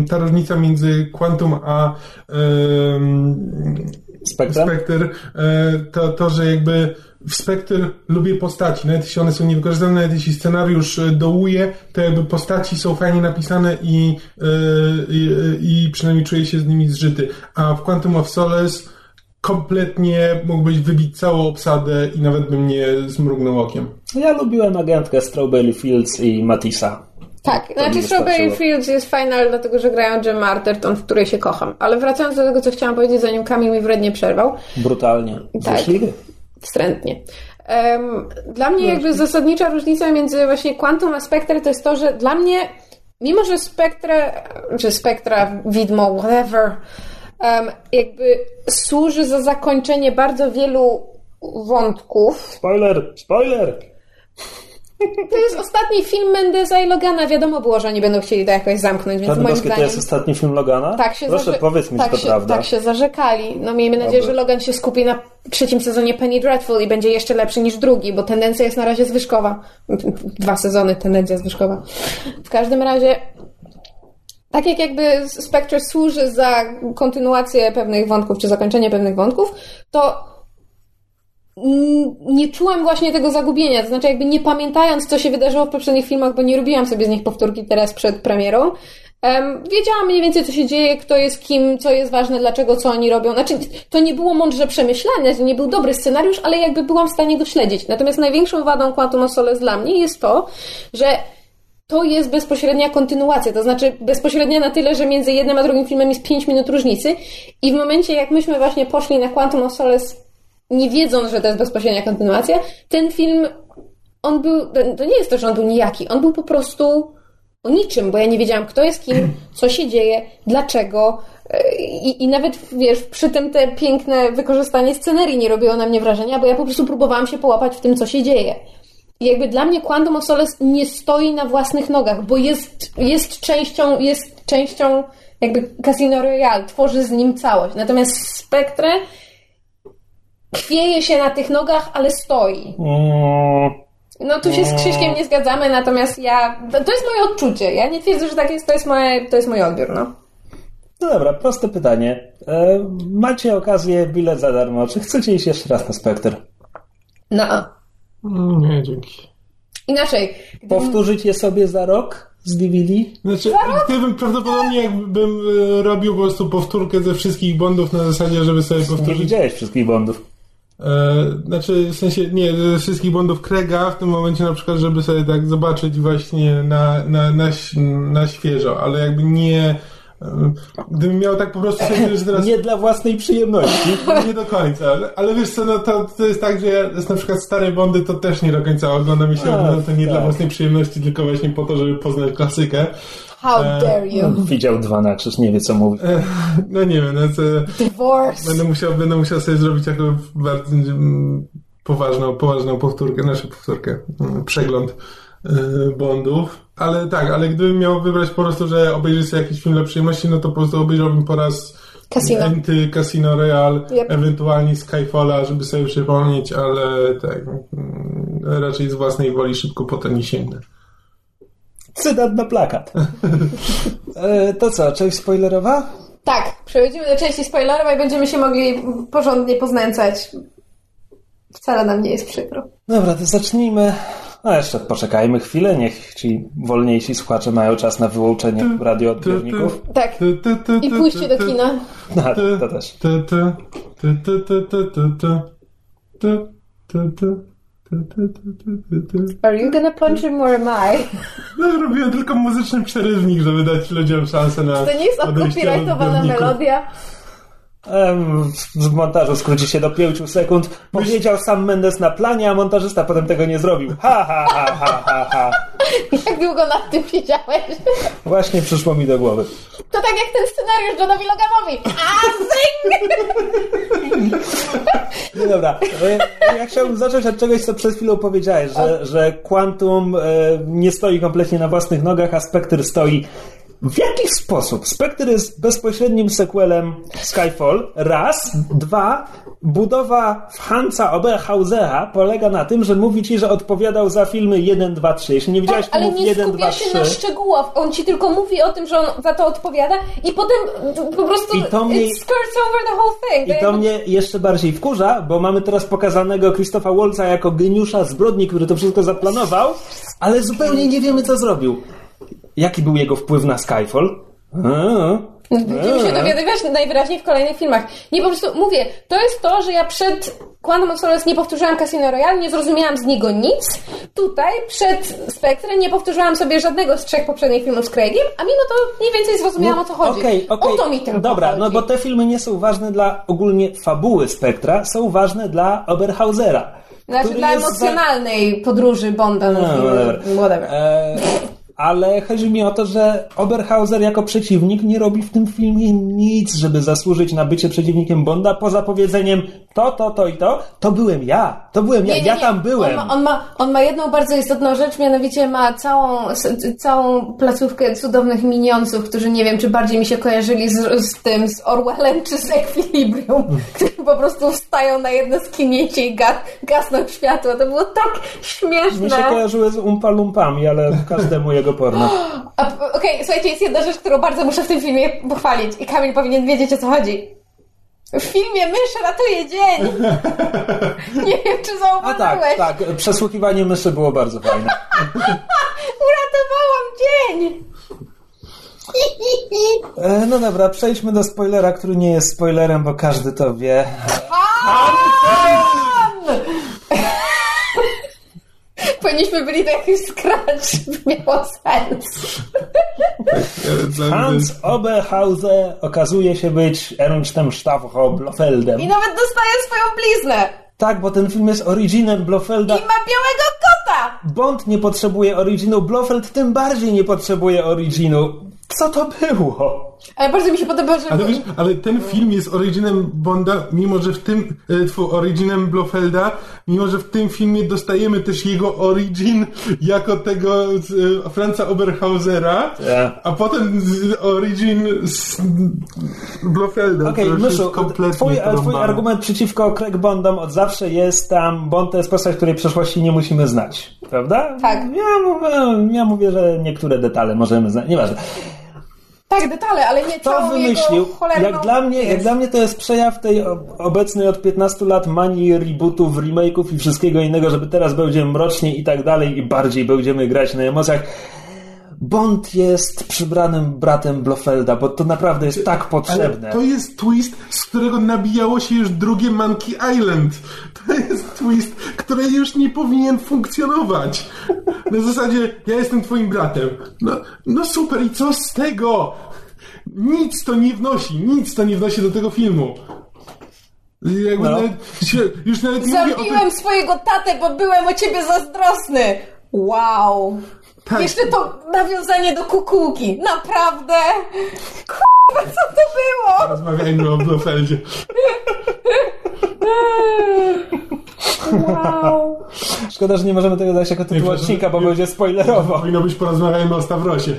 ta różnica między Quantum a um, Spectre? Spectre, e, to, to, że jakby w Spectre lubię postaci, nawet jeśli one są niewykorzystane, nawet jeśli scenariusz e, dołuje, to jakby postaci są fajnie napisane i, e, i, i przynajmniej czuję się z nimi zżyty. A w Quantum of Solace kompletnie mógłbyś wybić całą obsadę i nawet bym nie zmrugnął okiem. Ja lubiłem agentkę Strawberry Fields i Matisa. Tak, znaczy Strawberry. Fields jest fajna, dlatego że grają Jim Arterton, w której się kocham. Ale wracając do tego, co chciałam powiedzieć, zanim Kamil mi wrednie przerwał, Brutalnie. Tak. Złośliwy. wstrętnie. Em, dla mnie jakby zasadnicza różnica między właśnie Quantum a Spectre to jest to, że dla mnie, mimo że Spectre, czy Spectra, widmo, whatever, em, jakby służy za zakończenie bardzo wielu wątków, Spoiler! Spoiler! To jest ostatni film Mendeza i Logana. Wiadomo było, że oni będą chcieli to jakoś zamknąć, więc moim zdaniem... to jest ostatni film Logana? Tak się Proszę, zarze- powiedz mi, tak to się, prawda. Tak się zarzekali. No miejmy nadzieję, Dobra. że Logan się skupi na trzecim sezonie Penny Dreadful i będzie jeszcze lepszy niż drugi, bo tendencja jest na razie zwyżkowa. Dwa sezony, tendencja zwyżkowa. W każdym razie tak jak jakby Spectre służy za kontynuację pewnych wątków, czy zakończenie pewnych wątków, to nie czułam właśnie tego zagubienia. To znaczy, jakby nie pamiętając, co się wydarzyło w poprzednich filmach, bo nie robiłam sobie z nich powtórki teraz przed premierą, em, wiedziałam mniej więcej, co się dzieje, kto jest kim, co jest ważne, dlaczego, co oni robią. Znaczy, to nie było mądrze przemyślane, to nie był dobry scenariusz, ale jakby byłam w stanie go śledzić. Natomiast największą wadą Quantum of Solace dla mnie jest to, że to jest bezpośrednia kontynuacja, to znaczy bezpośrednia na tyle, że między jednym a drugim filmem jest 5 minut różnicy i w momencie jak myśmy właśnie poszli na Quantum of Solace nie wiedząc, że to jest bezpośrednia kontynuacja, ten film on był, to nie jest to, że on był nijaki, on był po prostu o niczym, bo ja nie wiedziałam, kto jest kim, co się dzieje, dlaczego e, i, i nawet, wiesz, przy tym te piękne wykorzystanie scenerii nie robiło na mnie wrażenia, bo ja po prostu próbowałam się połapać w tym, co się dzieje. I jakby dla mnie Quantum of Solace nie stoi na własnych nogach, bo jest, jest częścią, jest częścią jakby Casino Royale, tworzy z nim całość. Natomiast Spectre chwieje się na tych nogach, ale stoi. No tu się z Krzyśkiem nie zgadzamy, natomiast ja, to, jest moje odczucie. Ja nie twierdzę, że tak jest, to jest, moje, to jest mój odbiór, no. no dobra, proste pytanie. E, macie okazję, bilet za darmo. Czy chcecie iść jeszcze raz na Spectre? No. a. Nie, dzięki. Inaczej. Powtórzyć je sobie za rok z DVD? Znaczy, gdybym prawdopodobnie jakbym e, robił po prostu powtórkę ze wszystkich Bondów na zasadzie, żeby sobie Nie powtórzyć. widziałeś wszystkich Bondów. E, znaczy, w sensie, nie, ze wszystkich Bondów Krega w tym momencie na przykład, żeby sobie tak zobaczyć właśnie na, na, na, na świeżo, ale jakby nie. E, Gdybym miał tak po prostu sobie, że teraz. Nie dla własnej przyjemności. Nie do końca, ale, ale wiesz co, no to, to jest tak, że ja jest na przykład stare Bondy to też nie do końca oglądam i się oglądam to nie dla tak. własnej przyjemności, tylko właśnie po to, żeby poznać klasykę. How dare you? Widział dwa na krzyż, nie wie co mówi. E, No nie wiem, no to Divorce. będę musiał, będę musiał sobie zrobić jakąś bardzo poważną, poważną powtórkę, znaczy powtórkę, mm, przegląd e, Bondów. Ale tak, ale gdybym miał wybrać po prostu, że obejrzeć sobie jakiś film dla przyjemności, no to po prostu obejrzałbym po raz Casino. Enty, Casino Royale, Yep. ewentualnie Skyfalla, żeby sobie przypomnieć, ale tak, mm, raczej z własnej woli szybko potem nie sięgnę. Cytat na plakat. E, to co, część spoilerowa? Tak, przechodzimy do części spoilerowej, będziemy się mogli porządnie poznęcać. Wcale nam nie jest przykro. Dobra, to zacznijmy. No jeszcze poczekajmy chwilę, niech ci wolniejsi słuchacze mają czas na wyłączenie radioodbiorników. Tak. I pójście do kina. No, to też. Are you gonna punch him or am I? No, robiłem tylko muzyczny przerywnik, żeby dać ludziom szansę na. To nie jest odbiorników. melodia. W montażu skróci się do 5 sekund. Powiedział sam Mendes na planie, a montażysta potem tego nie zrobił. Ha, ha, ha, ha, ha, ha. Jak długo nad tym siedziałeś? Właśnie przyszło mi do głowy. To tak jak ten scenariusz Johnowi Loganowi. A zing! No dobra, e, ja chciałbym zacząć od czegoś, co przed chwilą powiedziałeś, że, że Quantum e, nie stoi kompletnie na własnych nogach, a Spectre stoi w jakiś sposób? Spectre jest bezpośrednim sequelem Skyfall, raz. Dwa, budowa Hansa Oberhausera polega na tym, że mówi ci, że odpowiadał za filmy 1, 2, 3. Jeśli nie widziałeś Tak, ale filmów nie 1, 2, skupia 3... się na szczegółach. On ci tylko mówi o tym, że on za to odpowiada i potem po prostu I to mnie- skirts over the whole thing. I to mnie jeszcze bardziej wkurza, bo mamy teraz pokazanego Christopha Waltza jako geniusza zbrodni, który to wszystko zaplanował, ale zupełnie nie wiemy, co zrobił. Jaki był jego wpływ na Skyfall? A, Będziemy się dowiadywać najwyraźniej w kolejnych filmach. Nie, po prostu mówię, to jest to, że ja przed Quantum of Solace nie powtórzyłam Casino Royale, nie zrozumiałam z niego nic. Tutaj przed Spectre nie powtórzyłam sobie żadnego z trzech poprzednich filmów z Craigiem, a mimo to mniej więcej zrozumiałam o co chodzi. Okej, okej. O to mi tylko Dobra, chodzi. no bo te filmy nie są ważne dla ogólnie fabuły Spektra, są ważne dla Oberhausera. Znaczy dla jest za- emocjonalnej podróży Bonda, no, No, whatever. whatever. E, ale chodzi mi o to, że Oberhauser jako przeciwnik nie robi w tym filmie nic, żeby zasłużyć na bycie przeciwnikiem Bonda, poza powiedzeniem to, to, to i to, to byłem ja, to byłem ja, Nie, nie, ja nie. tam byłem. On ma, on, ma, on ma jedną bardzo istotną rzecz, mianowicie ma całą, całą placówkę cudownych minionców, którzy nie wiem, czy bardziej mi się kojarzyli z, z tym, z Orwellem, czy z Equilibrium, którzy po prostu wstają na jedno skinięcie i ga, gasną światło. To było tak śmieszne. Mi się kojarzyły z Umpa Lumpami, ale każdemu jego porno. A, p- Okej, słuchajcie, jest jedna rzecz, którą bardzo muszę w tym filmie pochwalić i Kamil powinien wiedzieć, o co chodzi. W filmie mysz ratuje dzień! Nie wiem, czy A zauważyłeś. tak, tak, przesłuchiwanie myszy było bardzo fajne. Uratowałam dzień! E, no dobra, przejdźmy do spoilera, który nie jest spoilerem, bo każdy to wie. Powinniśmy byli to jakiś skracz, by miało sens. Hans Oberhauser okazuje się być Ernstem Stavro Blofeldem. I nawet dostaje swoją bliznę. Tak, bo ten film jest originem Blofelda. I ma białego kota! Bond nie potrzebuje originu, Blofeld tym bardziej nie potrzebuje originu. Co to było? Ale bardzo mi się podoba, że... Ale wiesz, ale ten film jest originem Bonda, mimo że w tym, e, tfu, originem Blofelda, mimo że w tym filmie dostajemy też jego origin jako tego e, Franza Oberhausera, Tak. a potem z, origin z Blofelda. Okej, to już Myszu, twój, twój porąbane. argument przeciwko Craig Bondom od zawsze jest tam, Bond to jest postać, której przeszłości nie musimy znać, prawda? Tak. Ja ja mówię że niektóre detale możemy znać, nieważne. Tak, detale, ale nie Kto całą wymyślił? cholerną... Jak dla, mnie, jak dla mnie to jest przejaw tej obecnej od 15 lat manii rebootów, remake'ów i wszystkiego innego, żeby teraz będzie mroczniej i tak dalej i bardziej będziemy grać na emocjach. Bond jest przybranym bratem Blofelda, bo to naprawdę jest tak potrzebne. Ale to jest twist, z którego nabijało się już drugie Monkey Island. To jest twist, który już nie powinien funkcjonować. Na zasadzie, ja jestem twoim bratem. No, no super, i co z tego? Nic to nie wnosi, nic to nie wnosi do tego filmu. Jakby No. nawet, się- już nawet nie mówię o tym, Zabiłem swojego tatę, bo byłem o ciebie zazdrosny. Wow. Tak. Jeszcze to nawiązanie do kukułki. Naprawdę? Kurwa, co to było? Rozmawiajmy o Blofeldzie. Wow. Szkoda, że nie możemy tego dać jako tytuł Nie, odcinka, bo nie. będzie spoilerowo. Powinno być porozmawiajmy o Stawrosie.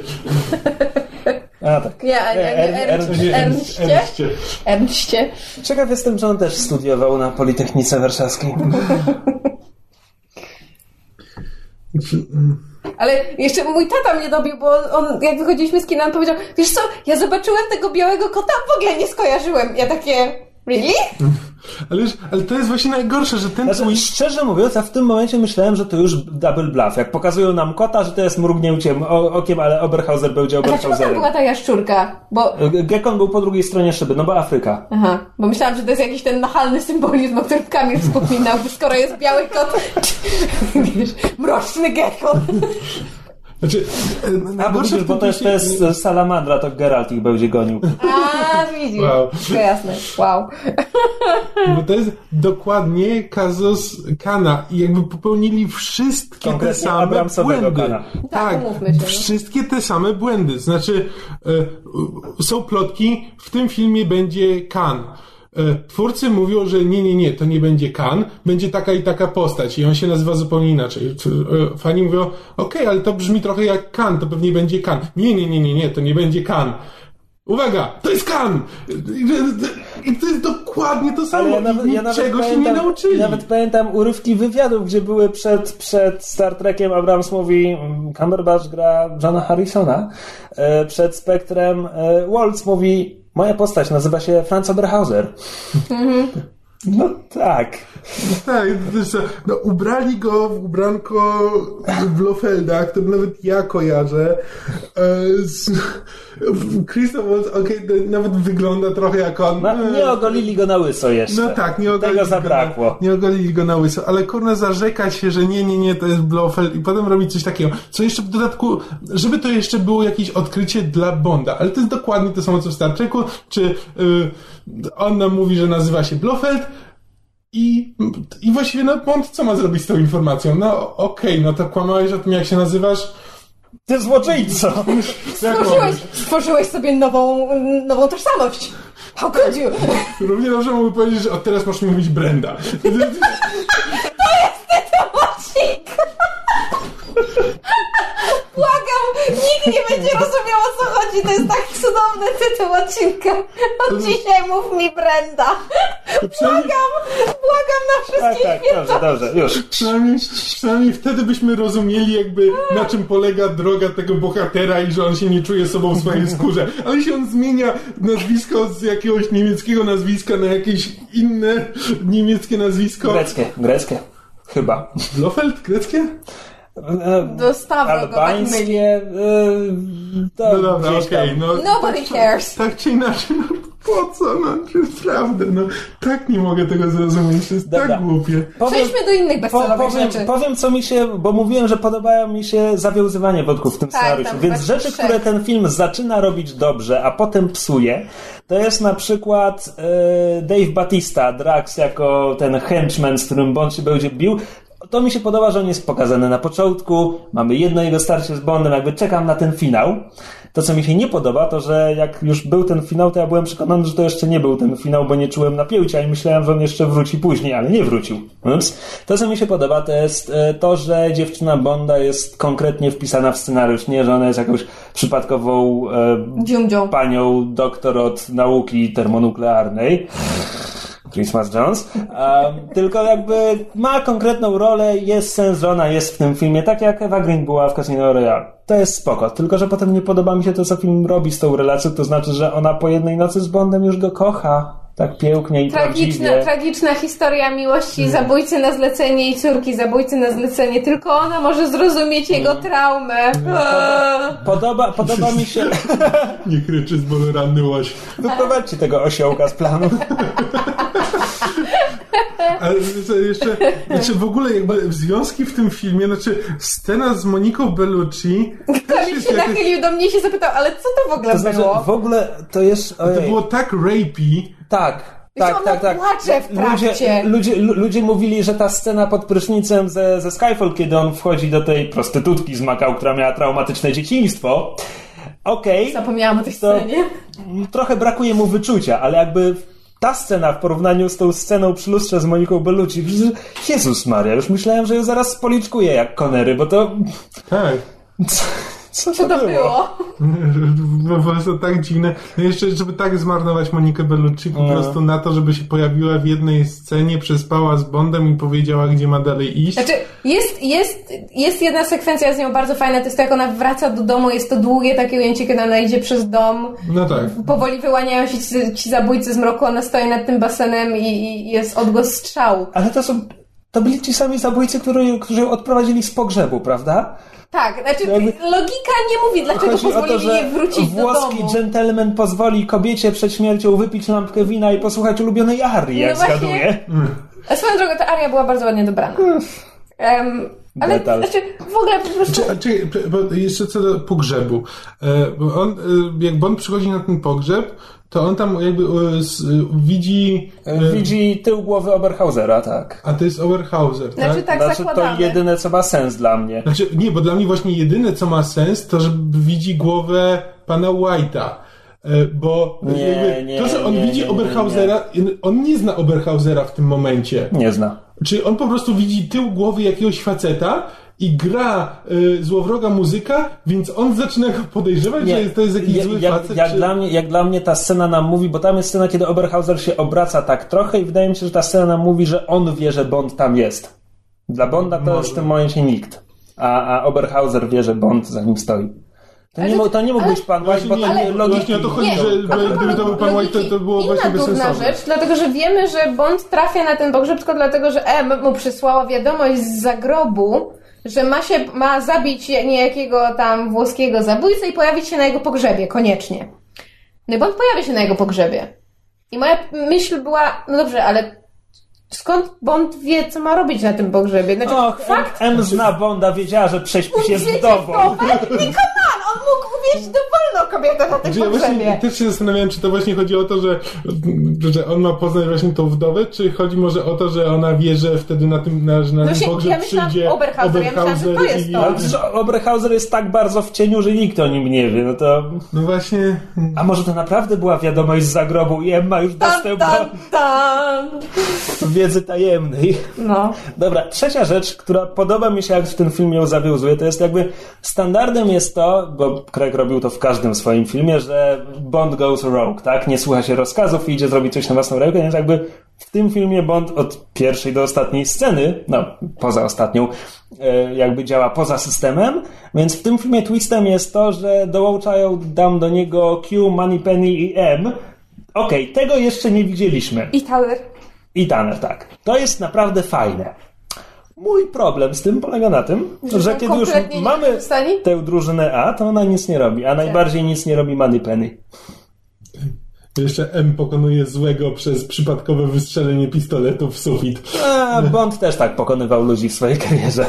A tak. Nie, a nie, Er- er- Ernście? Ernście. Ernście. Ciekaw jestem, czy on też studiował na Politechnice Warszawskiej. Ale jeszcze mój tata mnie dobił, bo on, jak wychodziliśmy z kina, on powiedział, wiesz co, ja zobaczyłem tego białego kota, w ogóle nie skojarzyłem. Ja takie, really? Ale, już- ale to jest właśnie najgorsze, że ten Znaczy, twist szczerze mówiąc, ja w tym momencie myślałem, że to już double bluff. Jak pokazują nam kota, że to jest mrugnięciem okiem, ale Oberhauser będzie A dlaczego Oberhauserem. była ta jaszczurka? Bo, Gekon był po drugiej stronie szyby, no bo Afryka. aha, bo myślałam, że to jest jakiś ten nachalny symbolizm, o którym Kamil wspominał, bo skoro jest biały kot, wiesz, mroczny gekon. Znaczy, e, A, bo najgorsze widzisz, w bo tym to jest, to jest salamandra, to Geralt ich będzie gonił. A, widzisz. Wow. To jasne. Wow. Bo to jest dokładnie kazus Kana i jakby popełnili wszystkie te same błędy. Kana. Tak, Tak, się, no. wszystkie te same błędy. Znaczy, e, są plotki, w tym filmie będzie Kan. E, twórcy mówią, że nie, nie, nie, to nie będzie Kan, będzie taka i taka postać i on się nazywa zupełnie inaczej. E, Fani mówią, okej, ale to brzmi trochę jak Kan, to pewnie będzie Kan. Nie, nie, nie, nie, nie, to nie będzie Kan. Uwaga, to jest Kan! I to jest dokładnie to samo. Ale ja nawet, ja nawet niczego się nie pamiętam, nauczyli. nawet pamiętam urywki wywiadów, gdzie były przed, przed Star Trekiem Abrams mówi, mm, Cumberbatch gra Johna Harrisona, e, przed Spektrem Waltz mówi, moja postać nazywa się Franz Oberhauser. No tak. Tak, no, ubrali go w ubranko Blofelda, który nawet ja kojarzę. E, z- Christoph Waltz, okej, to nawet wygląda trochę jak on. No, nie ogolili go na łyso jeszcze. No tak, nie ogolili Tego go zabrakło. Na, nie ogolili go na łyso, ale kurna zarzeka się, że nie, nie, nie, to jest Blofeld i potem robi coś takiego, co jeszcze w dodatku, żeby to jeszcze było jakieś odkrycie dla Bonda, ale to jest dokładnie to samo co w Star Treku, czy y, on nam mówi, że nazywa się Blofeld, i, I właściwie no Bond co ma zrobić z tą informacją? No okej, no to kłamałeś o tym jak się nazywasz? Ty złoczyńco! Stworzyłeś, stworzyłeś sobie nową, nową tożsamość. How could you? Równie dobrze mógłby powiedzieć, że od teraz masz mi mówić Brenda. Pomocnik! Błagam, nikt nie będzie rozumiał o co chodzi. To jest tak cudowny tytuł odcinka. Od dzisiaj mów mi Brenda. Błagam, błagam na Tak, wszystkich tak, dobrze, dobrze, już. Przynajmniej, przynajmniej wtedy byśmy rozumieli jakby na czym polega droga tego bohatera i że on się nie czuje sobą w swojej skórze. Ale jeśli on zmienia nazwisko z jakiegoś niemieckiego nazwiska na jakieś inne niemieckie nazwisko. Greckie, greckie. Chyba. Blofeld? Greckie? E, Dostawa go tak myli. Albańskie. e, No dobra, okej, tam. no. Nobody cares. Tak czy inaczej, no po co? No naprawdę, no tak nie mogę tego zrozumieć, to jest Dobra. tak głupie. Przejdźmy do innych Po, bezcelowych powiem, rzeczy. powiem, co mi się, bo mówiłem, że podobają mi się zawiązywanie wątków w tym Tak, scenariuszu. Więc rzeczy, trzech. które ten film zaczyna robić dobrze, a potem psuje, to jest na przykład e, Dave Batista, Drax jako ten henchman, z którym Bond się będzie bił. To mi się podoba, że on jest pokazany na początku. Mamy jedno jego starcie z Bondem, jakby czekam na ten finał. To, co mi się nie podoba, to że jak już był ten finał, to ja byłem przekonany, że to jeszcze nie był ten finał, bo nie czułem napięcia i myślałem, że on jeszcze wróci później, ale nie wrócił. Ups. To, co mi się podoba, to jest e, to, że dziewczyna Bonda jest konkretnie wpisana w scenariusz, nie, że ona jest jakąś przypadkową e, panią doktor od nauki termonuklearnej. Christmas Jones, um, tylko jakby ma konkretną rolę, jest sens, że ona jest w tym filmie, tak jak Eva Green była w Casino Royale. To jest spoko, tylko że potem nie podoba mi się to, co film robi z tą relacją, to znaczy, że ona po jednej nocy z Bondem już go kocha, tak pięknie i Tragiczna, prawdziwie. tragiczna historia miłości zabójcy na zlecenie i córki zabójcy na zlecenie. Tylko ona może zrozumieć jego traumę. Eee. Podoba, podoba mi się... Nie kryczy z bólu ranny łoś. Wyprowadźcie tego osiołka z planu. Ale co, jeszcze, znaczy w ogóle jakby związki w tym filmie, znaczy scena z Moniką Bellucci jest się jakaś, nachylił do mnie i się zapytał, ale co to w ogóle To znaczy, było? w ogóle to jest... to Ojej. było tak rapey, Tak. Tak, ona tak, tak. płacze w Ludzie, trakcie. ludzie, lu- ludzie mówili, że ta scena pod prysznicem ze, ze Skyfall, kiedy on wchodzi do tej prostytutki z Makał, która miała traumatyczne dzieciństwo. Okej, Zapomniałam o tej To- scenie. trochę brakuje mu wyczucia, ale jakby ta scena w porównaniu z tą sceną przy lustrze z Moniką Bellucci, przecież Jezus Maria, już myślałem, że ją zaraz spoliczkuję jak Konery, bo to... tak. Co, to było? Po prostu tak dziwne. No jeszcze, żeby tak zmarnować Monikę Bellucci po No. prostu na to, żeby się pojawiła w jednej scenie, przespała z Bondem i powiedziała, gdzie ma dalej iść. Znaczy, jest, jest, jest jedna sekwencja z nią bardzo fajna, to jest to, jak ona wraca do domu, jest to długie takie ujęcie, kiedy ona idzie przez dom, No tak. powoli wyłaniają się ci, ci zabójcy z mroku, ona stoi nad tym basenem i, i jest odgłos strzału. Ale to są... To byli ci sami zabójcy, którzy, którzy ją odprowadzili z pogrzebu, prawda? Tak, znaczy logika nie mówi, dlaczego Chodzi o to, pozwolili że jej wrócić do włoski domu. dżentelmen pozwoli kobiecie przed śmiercią wypić lampkę wina i posłuchać ulubionej arii, jak No właśnie. zgaduję. A swoją drogą, ta aria była bardzo ładnie dobrana. Em, ale Detal. znaczy, w ogóle po prostu... Czy, czy, bo jeszcze co do pogrzebu. E, bo on, e, jak Bond przychodzi na ten pogrzeb, to on tam jakby e, widzi... Widzi tył głowy Oberhausera, tak. A to jest Oberhauser, tak? Znaczy, tak Znaczy to zakładamy. jedyne, co ma sens dla mnie. Znaczy, nie, bo dla mnie właśnie jedyne, co ma sens, to, że widzi głowę pana White'a. Bo Nie, jakby nie, to, że on nie, widzi nie, nie, Oberhausera, on nie zna Oberhausera w tym momencie. Nie zna. Czy on po prostu widzi tył głowy jakiegoś faceta i gra y, złowroga muzyka, więc on zaczyna podejrzewać, że jest, to jest jakiś jak, zły jak, facet. jak, czy... dla mnie, jak dla mnie ta scena nam mówi, bo tam jest scena, kiedy Oberhauser się obraca tak trochę i wydaje mi się, że ta scena nam mówi, że on wie, że Bond tam jest. Dla Bonda to jest w tym momencie nikt. A, a Oberhauser wie, że Bond za nim stoi. To nie, to nie mógł ale- być pan White, Właśnie bo nie, tam ale- logiki właśnie o to chodzi, Nie, że gdyby to był pan White, to, to było Inna właśnie bezsensowne. rzecz, dlatego że wiemy, że Bond trafia na ten pogrzeb tylko dlatego, że M mu przysłała wiadomość z zagrobu, że ma się, ma zabić niejakiego tam włoskiego zabójcę i pojawić się na jego pogrzebie, koniecznie. No i Bond pojawia się na jego pogrzebie. I moja myśl była, no dobrze, ale skąd Bond wie, co ma robić na tym pogrzebie? Znaczy, Och, fakt, M zna Bonda, wiedziała, że prześpi się z Wiecie, wdową. Nie, come on! Mógł uwieść dowolną kobietę na tym Znaczy, ja właśnie pogrzebie. też się zastanawiałem, czy to właśnie chodzi o to, że, że on ma poznać właśnie tą wdowę, czy chodzi może o to, że ona wie, że wtedy na tym, na, na tym Właśnie, pogrzeb ja myślałam przyjdzie Oberhauser, ja myślałam, że to Oberhauser jest i... to. Ale przecież Oberhauser jest tak bardzo w cieniu, że nikt o nim nie wie. No to... No właśnie... A może to naprawdę była wiadomość z zagrobu i M ma już Tan, dostęp tan, tan. Wiedzy tajemnej. No. Dobra, trzecia rzecz, która podoba mi się, jak w tym filmie ją zawiązuje, to jest jakby standardem jest to, bo Craig robił to w każdym swoim filmie, że Bond goes rogue, tak? Nie słucha się rozkazów i idzie zrobić coś na własną rękę, więc jakby w tym filmie Bond od pierwszej do ostatniej sceny, no poza ostatnią, e, jakby działa poza systemem, więc w tym filmie twistem jest to, że dołączają dam do niego Q, Moneypenny i M. Okej, tego jeszcze nie widzieliśmy. I Tyler. I Tanner, tak. To jest naprawdę fajne. Mój problem z tym polega na tym, Że że, kiedy już mamy tę drużynę A, to ona nic nie robi, a najbardziej nic nie robi Moneypenny. Jeszcze M pokonuje złego przez przypadkowe wystrzelenie pistoletu w sufit. A Bond też tak pokonywał ludzi w swojej karierze.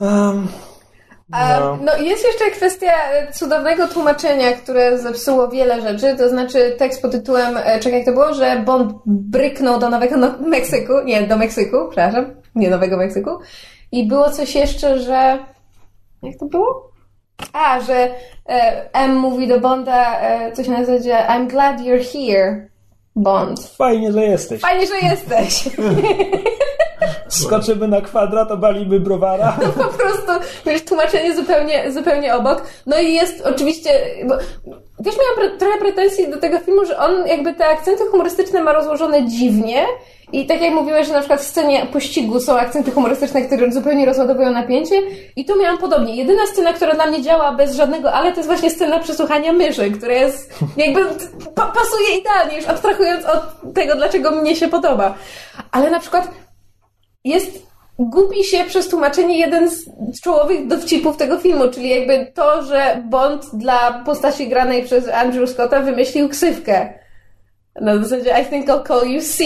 Um, No. no jest jeszcze kwestia e, cudownego tłumaczenia, które zepsuło wiele rzeczy, to znaczy tekst pod tytułem, e, czekaj jak to było, że Bond bryknął do Nowego no Meksyku, nie, do Meksyku, przepraszam, nie Nowego Meksyku i było coś jeszcze, że jak to było? A, że e, M mówi do Bonda e, coś na zasadzie I'm glad you're here, Bond. fajnie, że jesteś. Fajnie, że jesteś. Skoczymy na kwadrat, obalimy browara. po prostu, wiesz, tłumaczenie zupełnie, zupełnie obok. No i jest oczywiście, bo też miałam pre, trochę pretensji do tego filmu, że on jakby te akcenty humorystyczne ma rozłożone dziwnie i tak jak mówiłeś, że na przykład w scenie pościgu są akcenty humorystyczne, które zupełnie rozładowują napięcie i tu miałam podobnie. Jedyna scena, która dla mnie działa bez żadnego ale, to jest właśnie scena przesłuchania myszy, która jest jakby pa pasuje idealnie, już abstrahując od tego, dlaczego mnie się podoba. Ale na przykład jest gubi się przez tłumaczenie jeden z czołowych dowcipów tego filmu, czyli jakby to, że Bond dla postaci granej przez Andrew Scotta wymyślił ksywkę. Na zasadzie I think I'll call you C.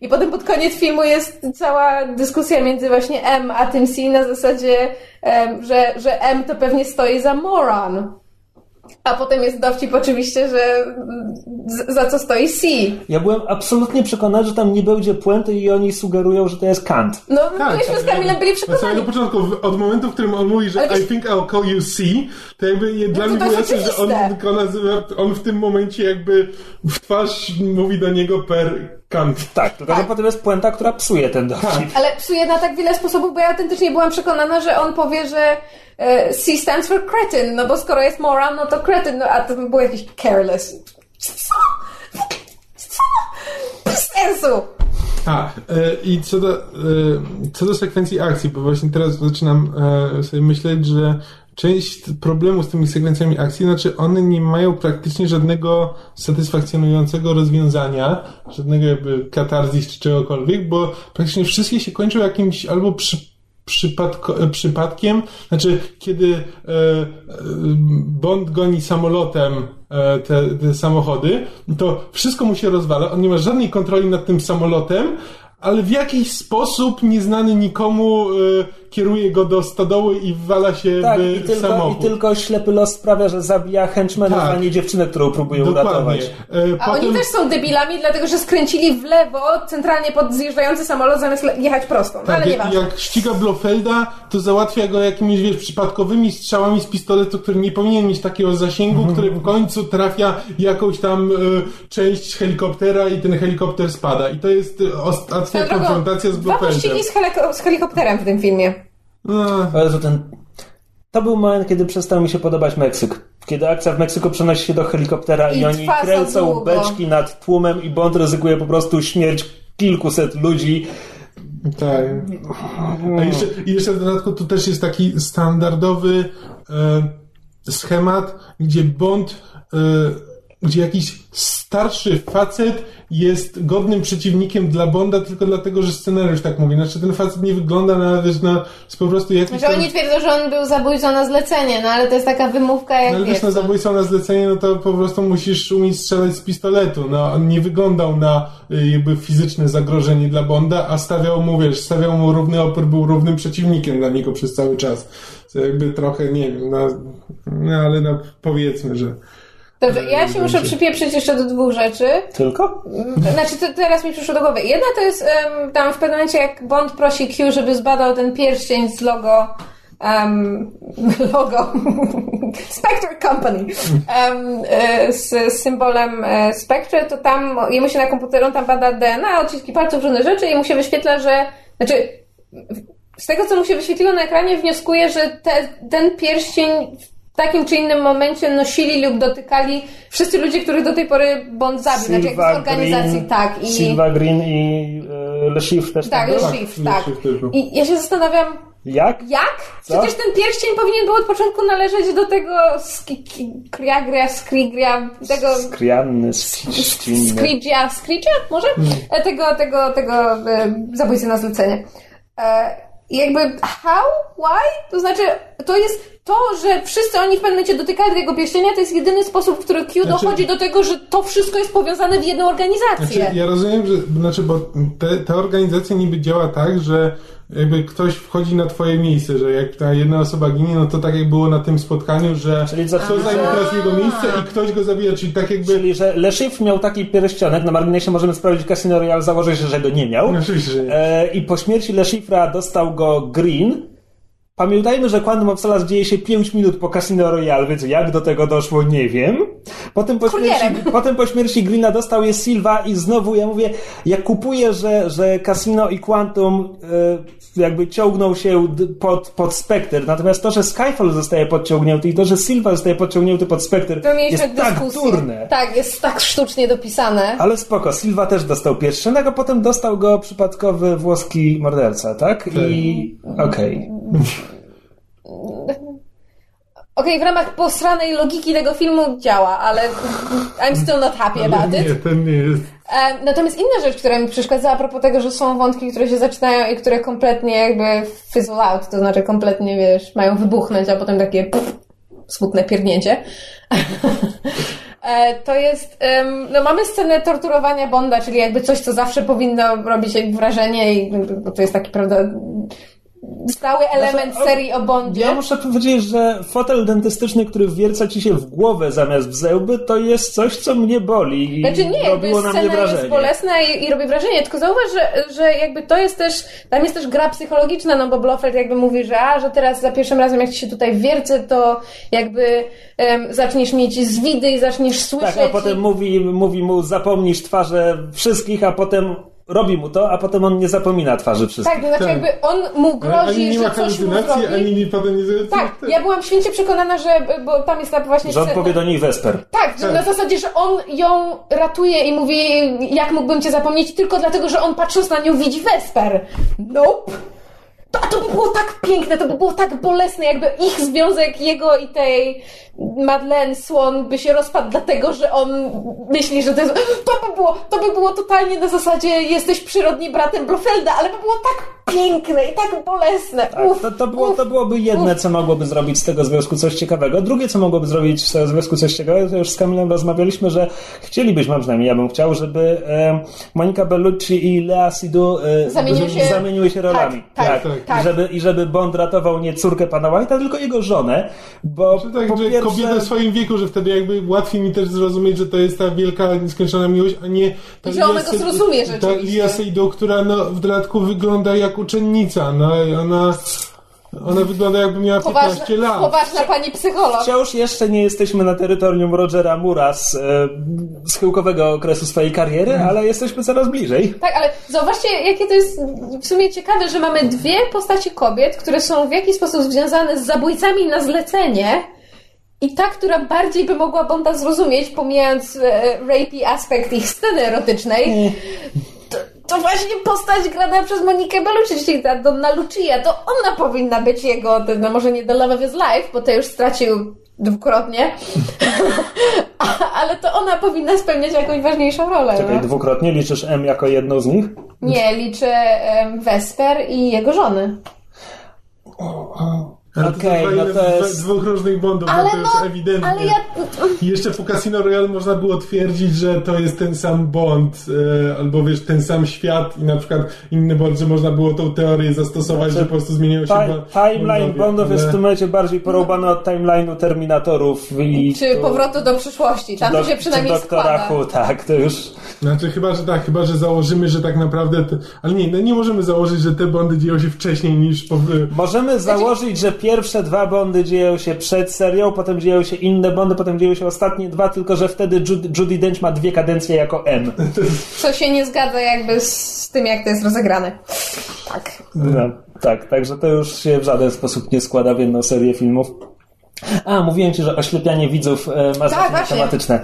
I potem pod koniec filmu jest cała dyskusja między właśnie M a tym C na zasadzie, że, że M to pewnie stoi za moron. A potem jest dowcip oczywiście, że za co stoi C. Ja byłem absolutnie przekonany, że tam nie będzie puenty i oni sugerują, że to jest Kant. No, myśmy z Kamilem byli Od samego przekonani. początku, w- od momentu, w którym on mówi, że wiesz- I think I'll call you C, to jakby je, dla to mnie było jasne, że on, on w tym momencie jakby w twarz mówi do niego per Kant. Tak, tylko że potem jest puenta, która psuje ten dowcip. Ale psuje na tak wiele sposobów, bo ja autentycznie byłam przekonana, że on powie, że e, C stands for cretin, no bo skoro jest moron, no to cretin, no a to by było jakieś careless. Co? Co? Bez sensu! A, e, i co do, e, co do sekwencji akcji, bo właśnie teraz zaczynam e, sobie myśleć, że część problemu z tymi sekwencjami akcji, znaczy one nie mają praktycznie żadnego satysfakcjonującego rozwiązania, żadnego jakby katarzis czy czegokolwiek, bo praktycznie wszystkie się kończą jakimś albo przy, przypadko, e, przypadkiem, znaczy kiedy e, e, Bond goni samolotem te, te samochody, to wszystko mu się rozwala, on nie ma żadnej kontroli nad tym samolotem, ale w jakiś sposób nieznany nikomu kieruje go do stodoły i wwala się Tak, w i tylko, i samochód. tylko ślepy los sprawia, że zabija henchmenów, Tak. a nie dziewczynę, którą próbuje Dokładnie. uratować. E, A oni też są debilami, dlatego że skręcili w lewo centralnie pod zjeżdżający samolot zamiast jechać prosto. No ale Tak, nieważne. jak ściga Blofelda, to załatwia go jakimiś wiesz, przypadkowymi strzałami z pistoletu, który nie powinien mieć takiego zasięgu, który w końcu trafia jakąś tam e, część helikoptera i ten helikopter spada. I to jest e, ostatnia konfrontacja z Dwa Blofeldem. pościgi z, heliko- z helikopterem w tym filmie. Ale to ten... To był moment, kiedy przestał mi się podobać Meksyk. Kiedy akcja w Meksyku przenosi się do helikoptera i, I oni kręcą długo. beczki nad tłumem i Bond ryzykuje po prostu śmierć kilkuset ludzi. tak. A jeszcze, i jeszcze w dodatku tu też jest taki standardowy e, schemat, gdzie Bond e, gdzie jakiś starszy facet jest godnym przeciwnikiem dla Bonda tylko dlatego, że scenariusz tak mówi. Znaczy ten facet nie wygląda na, wiesz, na po prostu jakiś tam... oni twierdzą, że on był zabójcą na zlecenie, no ale to jest taka wymówka jak No, ale wiesz, no. zabójstwo na zlecenie, no to po prostu musisz umieć strzelać z pistoletu. No, on nie wyglądał na y, jakby fizyczne zagrożenie dla Bonda, a stawiał mu, wiesz, stawiał mu równy opór, był równym przeciwnikiem dla niego przez cały czas. Co jakby trochę, nie wiem, no, no ale no, powiedzmy, że... Dobrze, ja się muszę przypieprzyć jeszcze do dwóch rzeczy. Tylko? Znaczy, to teraz mi przyszło do głowy. Jedna to jest em, tam w pewnym momencie, jak Bond prosi Q, żeby zbadał ten pierścień z logo um, logo Spectre Company um, z, z symbolem e, Spectre, to tam jemu się na komputeru on tam bada DNA, odciski palców, różne rzeczy i mu się wyświetla, że znaczy z tego, co mu się wyświetliło na ekranie, wnioskuję, że te, ten pierścień w takim czy innym momencie nosili lub dotykali wszyscy ludzie, których do tej pory Bond zabił, znaczy jak z organizacji, Green, tak. I, Silva Green i e, Le Chiffre też tak, tam był? Le Chiffre, Le tak. Był. I ja się zastanawiam, Jak? jak? Co? Przecież ten pierścień powinien był od początku należeć do tego Skriagria, Skrigria, tego Skrianny. Skridzia, Skridzia może? Hmm. E, Tego, tego, tego e, zabójcy na zlecenie. I jakby how? Why? To znaczy, to jest to, że wszyscy oni w pewnym momencie dotykają tego pierścienia, to jest jedyny sposób, w który Q Znaczy- dochodzi do tego, że to wszystko jest powiązane w jedną organizację. Znaczy, ja rozumiem, że znaczy, bo te, ta organizacja niby działa tak, że jakby ktoś wchodzi na twoje miejsce, że jak ta jedna osoba ginie, no to tak jak było na tym spotkaniu, że Czyli za- ktoś zajmie teraz jego miejsce i ktoś go zabija, czyli tak jakby... Czyli, że Le Chiffre miał taki pierścionek, na marginesie możemy sprawdzić Casino Royale, założyć, że go nie miał. No, oczywiście, że nie. E, I po śmierci Le Chiffre'a dostał go Green. Pamiętajmy, że Quantum of Solace dzieje się 5 minut po Casino Royale, więc jak do tego doszło, nie wiem. Potem po, śmierci, potem po śmierci Greena dostał je Silva i znowu ja mówię, ja kupuję, że, że Casino i Quantum e, jakby ciągną się pod, pod Spectre, natomiast to, że Skyfall zostaje podciągnięty i to, że Silva zostaje podciągnięty pod Spectre To mieliśmy jest tak dyskusję. durne. Tak, jest tak sztucznie dopisane. Ale spoko, Silva też dostał pierścionek, a potem dostał go przypadkowy włoski morderca, tak? I okej. Okej, w ramach posranej logiki tego filmu działa, ale I'm still not happy about nie, it. ten nie jest... E, Natomiast inna rzecz, która mi przeszkadzała a propos tego, że są wątki, które się zaczynają i które kompletnie jakby fizzle out, to znaczy kompletnie, wiesz, mają wybuchnąć, a potem takie pff, smutne pierdnięcie. E, To jest, no mamy scenę torturowania Bonda, czyli jakby coś, co zawsze powinno robić wrażenie i to jest taki, prawda, stały element Znaczy, serii o Bondzie. Ja muszę powiedzieć, że fotel dentystyczny, który wwierca ci się w głowę zamiast w zęby, to jest coś, co mnie boli Znaczy nie, robiło na mnie scena wrażenie. jest bolesna i, i robi wrażenie, tylko zauważ, że, że jakby to jest też, tam jest też gra psychologiczna, no bo Blofeld jakby mówi, że a, że teraz za pierwszym razem jak ci się tutaj wiercę, to jakby em, zaczniesz mieć zwidy i zaczniesz słyszeć. Tak, a potem i... mówi, mówi mu zapomnisz twarze wszystkich, a potem robi mu to, a potem on nie zapomina twarzy wszystkich. Tak, to znaczy Tak. jakby on mu grozi, ani nie ma że coś mu zrobi. ani nie potem nie... Tak, ja byłam święcie przekonana, że, bo tam jest ta właśnie Że on powie do niej Wesper. Tak, że Tak. na zasadzie, że on ją ratuje i mówi, jak mógłbym cię zapomnieć, tylko dlatego, że on patrząc na nią widzi Wesper. Nope. To, a to by było tak piękne, to by było tak bolesne, jakby ich związek, jego i tej Madeleine Swan by się rozpadł dlatego, że on myśli, że to jest... To by było, to by było totalnie na zasadzie jesteś przyrodni bratem Blofelda, ale by było tak piękne i tak bolesne. Tak, Uf, to, to, było, uf. to byłoby jedne, co mogłoby zrobić z tego związku coś ciekawego. Drugie, co mogłoby zrobić z tego związku coś ciekawego, to już z Kamilem rozmawialiśmy, że chcielibyśmy, a przynajmniej ja bym chciał, żeby e, Monika Bellucci i Lea Seydoux e, Zamieniły się- zamieniły się rolami. Tak, tak, tak. Tak. I, żeby, I żeby Bond ratował nie córkę pana White'a, tylko jego żonę, bo Że tak, po że pierwsze... kobieta w swoim wieku, że wtedy jakby łatwiej mi też zrozumieć, że to jest ta wielka, nieskończona miłość, a nie ta że ona Lia go zrozumie Ta rzeczywiście. Lia Seydoux, która no, w dodatku wygląda jak uczennica, no i ona, ona wygląda jakby miała 15 Poważna, lat. poważna pani psycholog. Wciąż jeszcze nie jesteśmy na terytorium Rogera Mura z e, schyłkowego okresu swojej kariery, Mhm. ale jesteśmy coraz bliżej. Tak, ale zauważcie, jakie to jest w sumie ciekawe, że mamy dwie postacie kobiet, które są w jakiś sposób związane z zabójcami na zlecenie i ta, która bardziej by mogła Bonda zrozumieć, pomijając e, rapey aspekt ich sceny erotycznej, to, to właśnie postać grana przez Monikę Bellucci, czyli ta Donna Lucia, to ona powinna być jego, no może nie The Love of His Life, bo to już stracił dwukrotnie, ale to ona powinna spełniać jakąś ważniejszą rolę. Czekaj, no. dwukrotnie liczysz M jako jedną z nich? Nie, liczę Vesper i jego żony. Ale Okej, to no no to jest- dwóch różnych bondów, Ale no to jest no, ewidentnie. ale ja... I jeszcze po Casino Royale można było twierdzić, że to jest ten sam Bond, e, albo wiesz, ten sam świat i na przykład inny Bond, że można było tą teorię zastosować, że po prostu zmieniają się timeline Bondów jest w ale- tym momencie bardziej porąbany od timeline'u Terminatorów i... Czy to- powrotu do przyszłości. Tam to do- się przynajmniej czy doktora. Who, tak, to już... Znaczy chyba, że tak, chyba, że założymy, że tak naprawdę, te, ale nie, no nie możemy założyć, że te Bondy dzieją się wcześniej niż po, Możemy założyć, że pierwsze dwa Bondy dzieją się przed serią, potem dzieją się inne Bondy, potem dzieją się ostatnie dwa, tylko że wtedy Judy, Judy Dench ma dwie kadencje jako M. Co się nie zgadza jakby z tym, jak to jest rozegrane. Tak. No, tak, także to już się w żaden sposób nie składa w jedną serię filmów. A, mówiłem ci, że oślepianie widzów e, ma znaczenie właśnie.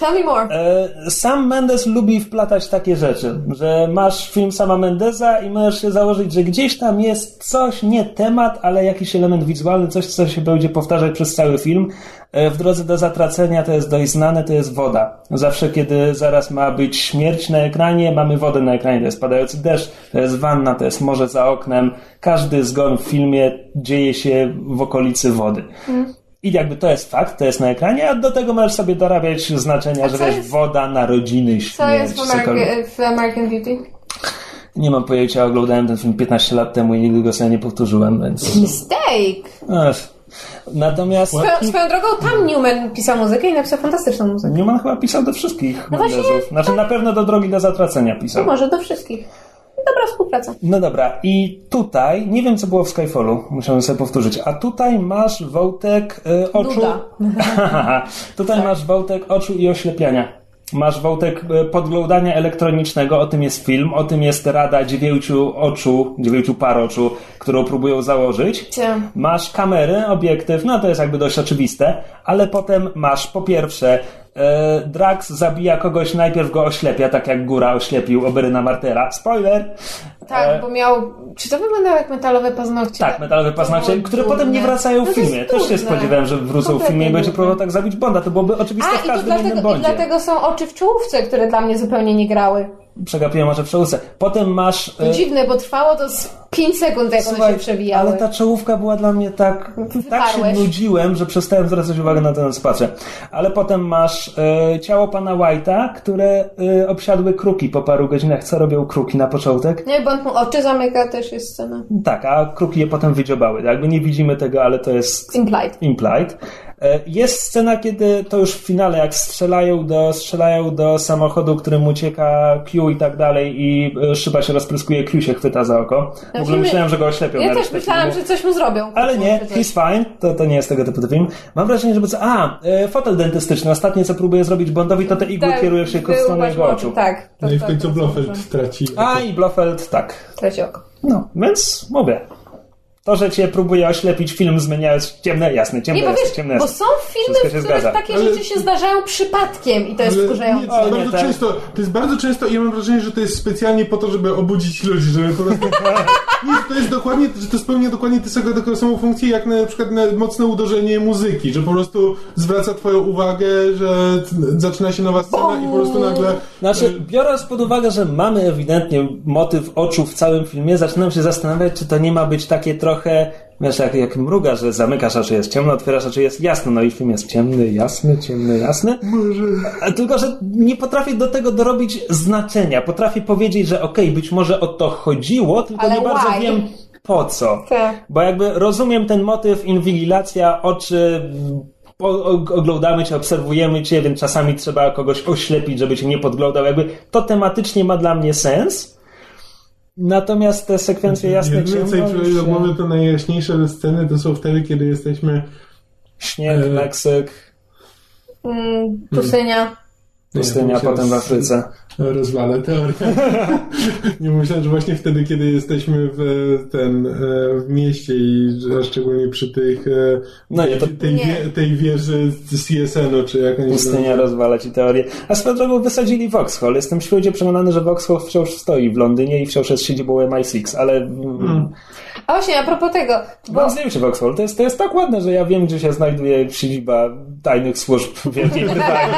Tell me more. E, Sam Mendes lubi wplatać takie rzeczy, że masz film sama Mendeza i możesz się założyć, że gdzieś tam jest coś, nie temat, ale jakiś element wizualny, coś, co się będzie powtarzać przez cały film. E, W drodze do zatracenia to jest dość znane, to jest woda. Zawsze, kiedy zaraz ma być śmierć na ekranie, mamy wodę na ekranie. To jest padający deszcz, to jest wanna, to jest morze za oknem. Każdy zgon w filmie dzieje się w okolicy wody. I jakby to jest fakt, to jest na ekranie, a do tego możesz sobie dorabiać znaczenia, że wiesz, jest- woda, narodziny, śmierć, Co jest w. America, w American Beauty? Nie mam pojęcia, oglądałem ten film 15 lat temu i nigdy go sobie nie powtórzyłem, więc... Mistake! Ech. Natomiast Swoją, swoją drogą tam Newman pisał muzykę i napisał fantastyczną muzykę. Newman chyba pisał do wszystkich No właśnie. Znaczy na pewno do Drogi do Zatracenia pisał. Może do wszystkich. Dobra współpraca. No dobra, i tutaj, nie wiem co było w Skyfallu, musiałem sobie powtórzyć, a tutaj masz wątek y, oczu. Tutaj masz wątek oczu i oślepiania. Masz wątek y, podglądania elektronicznego, o tym jest film, o tym jest rada dziewięciu oczu, dziewięciu par oczu, którą próbują założyć. Cie. Masz kamery, obiektyw, no to jest jakby dość oczywiste, ale potem masz po pierwsze e, Drax zabija kogoś, najpierw go oślepia, tak jak Góra oślepił Oberyna Martera. Spoiler! Tak, E, bo miał... Czy to wyglądało jak metalowe paznokcie? tak, metalowe paznokcie, które durne. potem nie wracają w No filmie. Też się spodziewałem, że wrócą w filmie i będzie próbował tak zabić Bonda. To byłoby oczywiste A, w i, to każdym innym dlatego, i Bondzie. dlatego są oczy w czołówce, które dla mnie zupełnie nie grały. Przegapiłem może czołówce. Potem masz... e, To dziwne, bo trwało to z 5 sekund, jak one Słuchaj, się przewijały. Ale ta czołówka była dla mnie tak. Tak się Wyparłeś. nudziłem, że przestałem zwracać uwagę na co patrzę. Ale potem masz e, ciało pana White'a, które e, obsiadły kruki po paru godzinach. Co robią kruki na początek? Nie, bądź mu oczy zamyka, też jest scena. Tak, a kruki je potem wydziobały. Jakby nie widzimy tego, ale to jest Implied. implied. E, Jest scena, kiedy to już w finale, jak strzelają do, strzelają do samochodu, którym ucieka Q i tak dalej i e, szyba się rozpryskuje, Q się chwyta za oko. W ogóle Znaczy, my- myślałem, że go oślepią. Ja też myślałam, filmu. że coś mu zrobią. Ale nie, he's fine, to, to nie jest tego typu film. Mam wrażenie, że... co- A, e, fotel dentystyczny. Ostatnie, co próbuje zrobić Bondowi, to te igły Tak, kierują się ku był stronę jego oczu. Tak. to- No i w końcu Blofeld traci. A, i Blofeld, tak. Traci oko. No, więc mówię. To, że cię próbuje oślepić film, zmieniając ciemne, jasne, ciemne, Nie, bo wiesz, ciemne, bo są filmy, w których zgadza. takie Ale- rzeczy się zdarzają przypadkiem i to jest wkurzające. nie, to, jest bardzo tak. często, to jest bardzo często i ja mam wrażenie, że to jest specjalnie po to, żeby obudzić ludzi, żeby po prostu... nie, to jest dokładnie, że to spełnia dokładnie tę samą, taką samą funkcję, jak na przykład na mocne uderzenie muzyki, że po prostu zwraca twoją uwagę, że zaczyna się nowa scena i po prostu nagle... Znaczy, biorąc pod uwagę, że mamy ewidentnie motyw oczu w całym filmie, zaczynam się zastanawiać, czy to nie ma być takie trochę, wiesz, jak, jak mruga, że zamykasz oczy, jest ciemno, otwierasz oczy, jest jasno, no i film jest ciemny, jasny, ciemny, jasny. Może... Tylko, że nie potrafię do tego dorobić znaczenia. Potrafię powiedzieć, że okej, być może o to chodziło, tylko Ale nie bardzo why? wiem po co. Tak. Bo jakby rozumiem ten motyw, inwigilacja, oczy, oglądamy cię, obserwujemy cię, więc czasami trzeba kogoś oślepić, żeby cię nie podglądał. Jakby to tematycznie ma dla mnie sens. Natomiast te sekwencje jasne ciemno, przychodzi do głowy, to najjaśniejsze sceny to są wtedy, kiedy jesteśmy... śnieg, E, Meksyk. Mm, pustynia. Pustynia, potem w Afryce. Rozwalę teorię. nie myślałem, że właśnie wtedy, kiedy jesteśmy w ten e, w mieście i szczególnie przy tych e, No nie, to- tej, Nie. wie, tej wieży z CSN-u, czy jak oni Pustynia rozwala ci teorię. A swoją drogą wysadzili Vauxhall. Jestem święcie przekonany, że Vauxhall wciąż stoi w Londynie i wciąż jest siedzibą MI6, ale mm. A właśnie, a propos tego, bo mam zdjęcie Vauxhall. To jest, to jest tak ładne, że ja wiem, gdzie się znajduje siedziba tajnych służb Wielkiej Brytanii.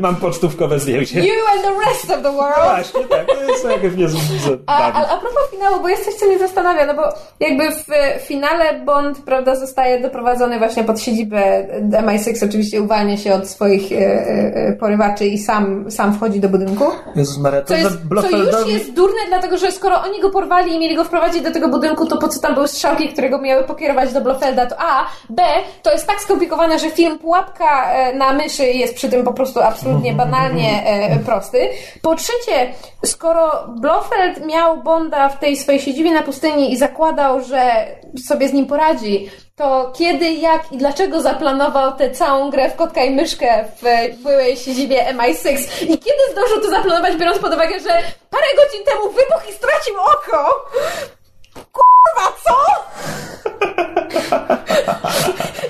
mam pocztówkowe zdjęcie. you and the rest of the world. Właśnie, tak. To jest jakieś z- A, bawi. a, a propos finału, bo jest coś, co mnie zastanawia, no bo jakby w e, finale Bond, prawda, zostaje doprowadzony właśnie pod siedzibę MI6, oczywiście uwalnia się od swoich e, e, porywaczy i sam, sam wchodzi do budynku. Jezus Maria, to Co, jest, co już jest durne, dlatego że skoro oni go porwali i mieli go wprowadzić do tego budynku, to po co tam były strzałki, które go miały pokierować do Blofelda, to A. B. To jest tak skomplikowane, że film Pułapka na myszy jest przy tym po prostu absolutnie banalnie prosty. Po trzecie, skoro Blofeld miał Bonda w tej swojej siedzibie na pustyni i zakładał, że sobie z nim poradzi, to kiedy, jak i dlaczego zaplanował tę całą grę w kotka i myszkę w byłej siedzibie MI6 i kiedy zdążył to zaplanować, biorąc pod uwagę, że parę godzin temu wybuchł i stracił oko? Kurwa, co?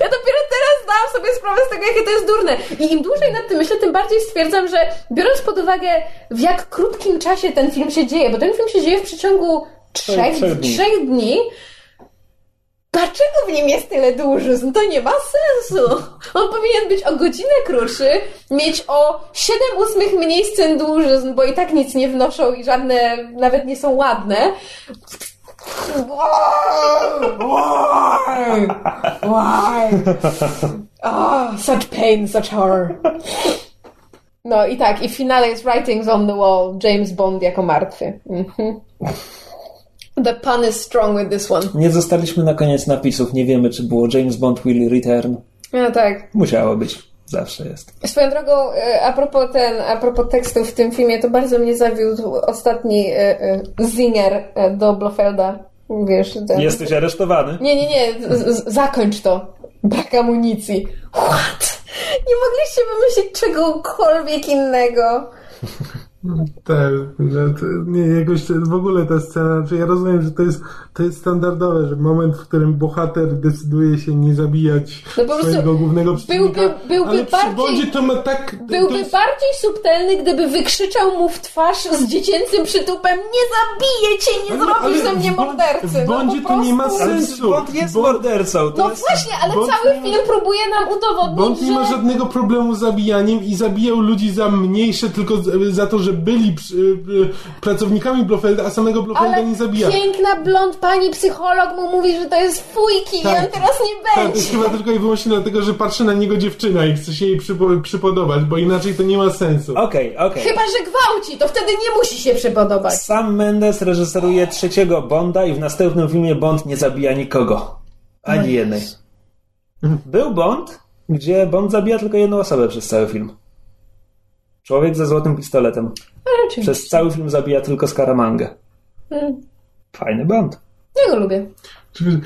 Ja dopiero teraz zdałam sobie sprawę z tego, jakie to jest durne. I im dłużej nad tym myślę, tym bardziej stwierdzam, że biorąc pod uwagę, w jak krótkim czasie ten film się dzieje, bo ten film się dzieje w przeciągu trzech, trzech dni. trzech dni Dlaczego w nim jest tyle dłużyzn? To nie ma sensu. On powinien być o godzinę krótszy, mieć o 7 ósmych mniej scen dłużyzn, bo i tak nic nie wnoszą i żadne nawet nie są ładne. Why? Why? Why? Oh, such pain, such horror. No i tak, i w finale jest Writings on the Wall, James Bond jako martwy. Mhm. The pun is strong with this one. Nie zostaliśmy na koniec napisów. Nie wiemy, czy było James Bond will return. No tak. Musiało być. Zawsze jest. Swoją drogą, e, a propos, ten, a propos tekstów w tym filmie, to bardzo mnie zawiódł ostatni e, e, zinger do Blofelda. Wiesz, ten... Jesteś aresztowany. Nie, nie, nie, z, z, zakończ to. Brak amunicji. What? Nie mogliście wymyślić czegokolwiek innego. Tak, że to, nie, jakoś w ogóle ta scena, czy ja rozumiem, że to jest, to jest standardowe, że moment, w którym bohater decyduje się nie zabijać No swojego głównego przeciwnika, byłby- byłby ale bardziej- Bondzie to ma tak... Byłby to jest, bardziej subtelny, gdyby wykrzyczał mu w twarz z dziecięcym przytupem Nie zabiję cię, nie Ale- zrobisz ale ze mnie mordercy. w Bondzie no, to nie ma sensu. Bond jest Bond- mordercą. To No jest... właśnie, ale Bond cały nie ma- film próbuje nam udowodnić, Bond nie ma że... żadnego problemu z zabijaniem i zabijał ludzi za mniejsze tylko za to, że byli przy- y, pracownikami Blofelda, a samego Blofelda Ale nie zabija. piękna blond pani psycholog mu mówi, że to jest fujki Tak. i on teraz nie Tak, to będzie. jest chyba tylko i wyłącznie dlatego, że patrzy na niego dziewczyna i chce się jej przypo- przypodobać, bo inaczej to nie ma sensu. Okej, okej. Chyba, że gwałci, to wtedy nie musi się przypodobać. Sam Mendes reżyseruje trzeciego Bonda i w następnym filmie Bond nie zabija nikogo. Ani jednej. Był Bond, gdzie Bond zabija tylko jedną osobę przez cały film. Człowiek ze złotym pistoletem. Przez cały film zabija tylko Scaramangę. Fajny Bond. Ja go lubię. Czy-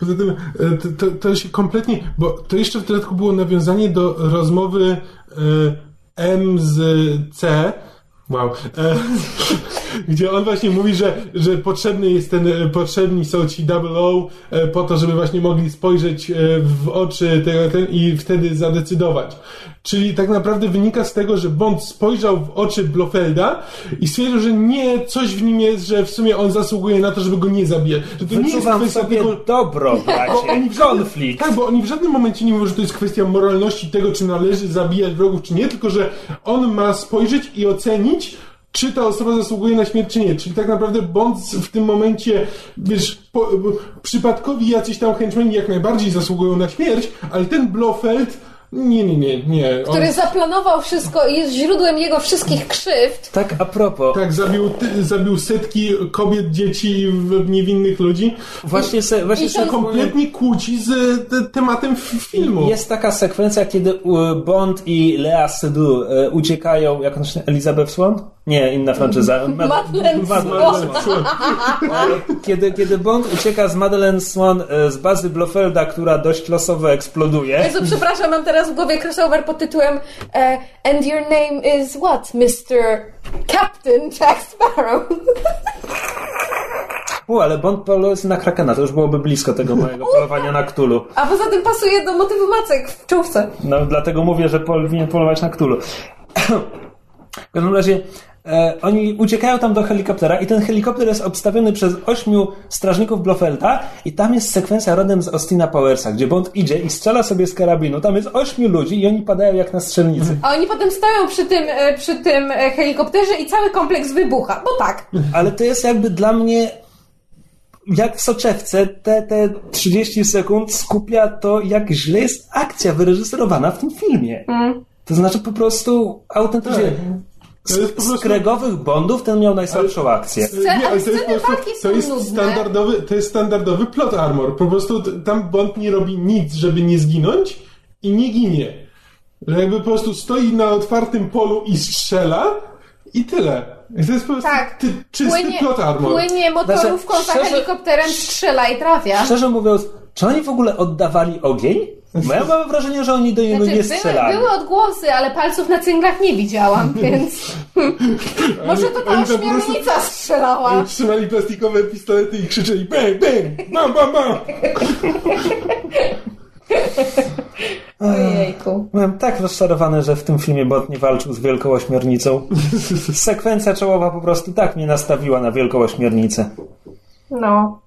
Poza tym e, to, to, to się kompletnie, bo to jeszcze w dodatku było nawiązanie do rozmowy e, M z C. Wow. E, gdzie on właśnie mówi, że, że potrzebny jest ten, e, potrzebni są ci double O e, po to, żeby właśnie mogli spojrzeć e, w oczy tego ten, i wtedy zadecydować. Czyli tak naprawdę wynika z tego, że Bond spojrzał w oczy Blofelda i stwierdził, że nie, coś w nim jest, że w sumie on zasługuje na to, żeby go nie zabijać. Że to nie jest kwestia sobie tego... dobro, Bo oni bracie. w Konflikt. Tak, bo oni w żadnym momencie nie mówią, że to jest kwestia moralności tego, czy należy zabijać wrogów, czy nie, tylko że on ma spojrzeć i ocenić, czy ta osoba zasługuje na śmierć, czy nie. Czyli tak naprawdę Bond w tym momencie, wiesz, po, przypadkowi jacyś tam henchmen jak najbardziej zasługują na śmierć, ale ten Blofeld, nie, nie, nie, nie. On, Który zaplanował wszystko i jest źródłem jego wszystkich krzywd. Tak a propos, tak, zabił, ty, zabił setki kobiet, dzieci, w- niewinnych ludzi. właśnie se, właśnie I się Kompletnie kłóci z te, tematem filmu. Jest taka sekwencja, kiedy e, Bond i Lea Seydoux e, uciekają, jak on się Elizabeth Swan? Nie, inna franczyza. Ma- Madeleine Madeleine Swan. Kiedy, kiedy Bond ucieka z Madeleine Swan e, z bazy Blofelda, która dość losowo eksploduje. Jezu, przepraszam, mam teraz teraz w głowie crossover pod tytułem e, And your name is what, Mr. Captain Jack Sparrow? U, ale Bond poluje na Krakena, to już byłoby blisko tego mojego polowania na Ktulu. A poza tym pasuje do motywu macek w czołówce. No, dlatego mówię, że powinien polować na Ktulu. W każdym razie e, oni uciekają tam do helikoptera i ten helikopter jest obstawiony przez ośmiu strażników Blofelta i tam jest sekwencja rodem z Austina Powersa, gdzie Bond idzie i strzela sobie z karabinu. Tam jest ośmiu ludzi i oni padają jak na strzelnicy. A oni potem stoją przy tym, e, przy tym e, helikopterze i cały kompleks wybucha. Bo tak. Ale to jest jakby dla mnie jak w soczewce te, te 30 sekund skupia to, jak źle jest akcja wyreżyserowana w tym filmie. To znaczy po prostu autentycznie To jest po z, kregowych Bondów ten miał najsłabszą akcję. Nie, ale to jest po prostu, to jest standardowy, to jest standardowy plot armor. Po prostu tam Bond nie robi nic, żeby nie zginąć i nie ginie. Że jakby po prostu stoi na otwartym polu i strzela i tyle. To jest po prostu Tak. ty, czysty Płynie, plot armor. płynie motorówką Znaczy, za helikopterem, strzela i trafia. Szczerze mówiąc, czy oni w ogóle oddawali ogień? Bo ja mam wrażenie, że oni do niego nie Znaczy, strzelali. były, były odgłosy, ale palców na cynglach nie widziałam, więc może to ta ośmiornica strzelała. Trzymali plastikowe pistolety i krzyczeli bang, bang, bam, bam, bam. Ojejku. Byłem tak rozczarowany, że w tym filmie Bond nie walczył z Wielką Ośmiornicą. Sekwencja czołowa po prostu tak mnie nastawiła na Wielką Ośmiornicę. No.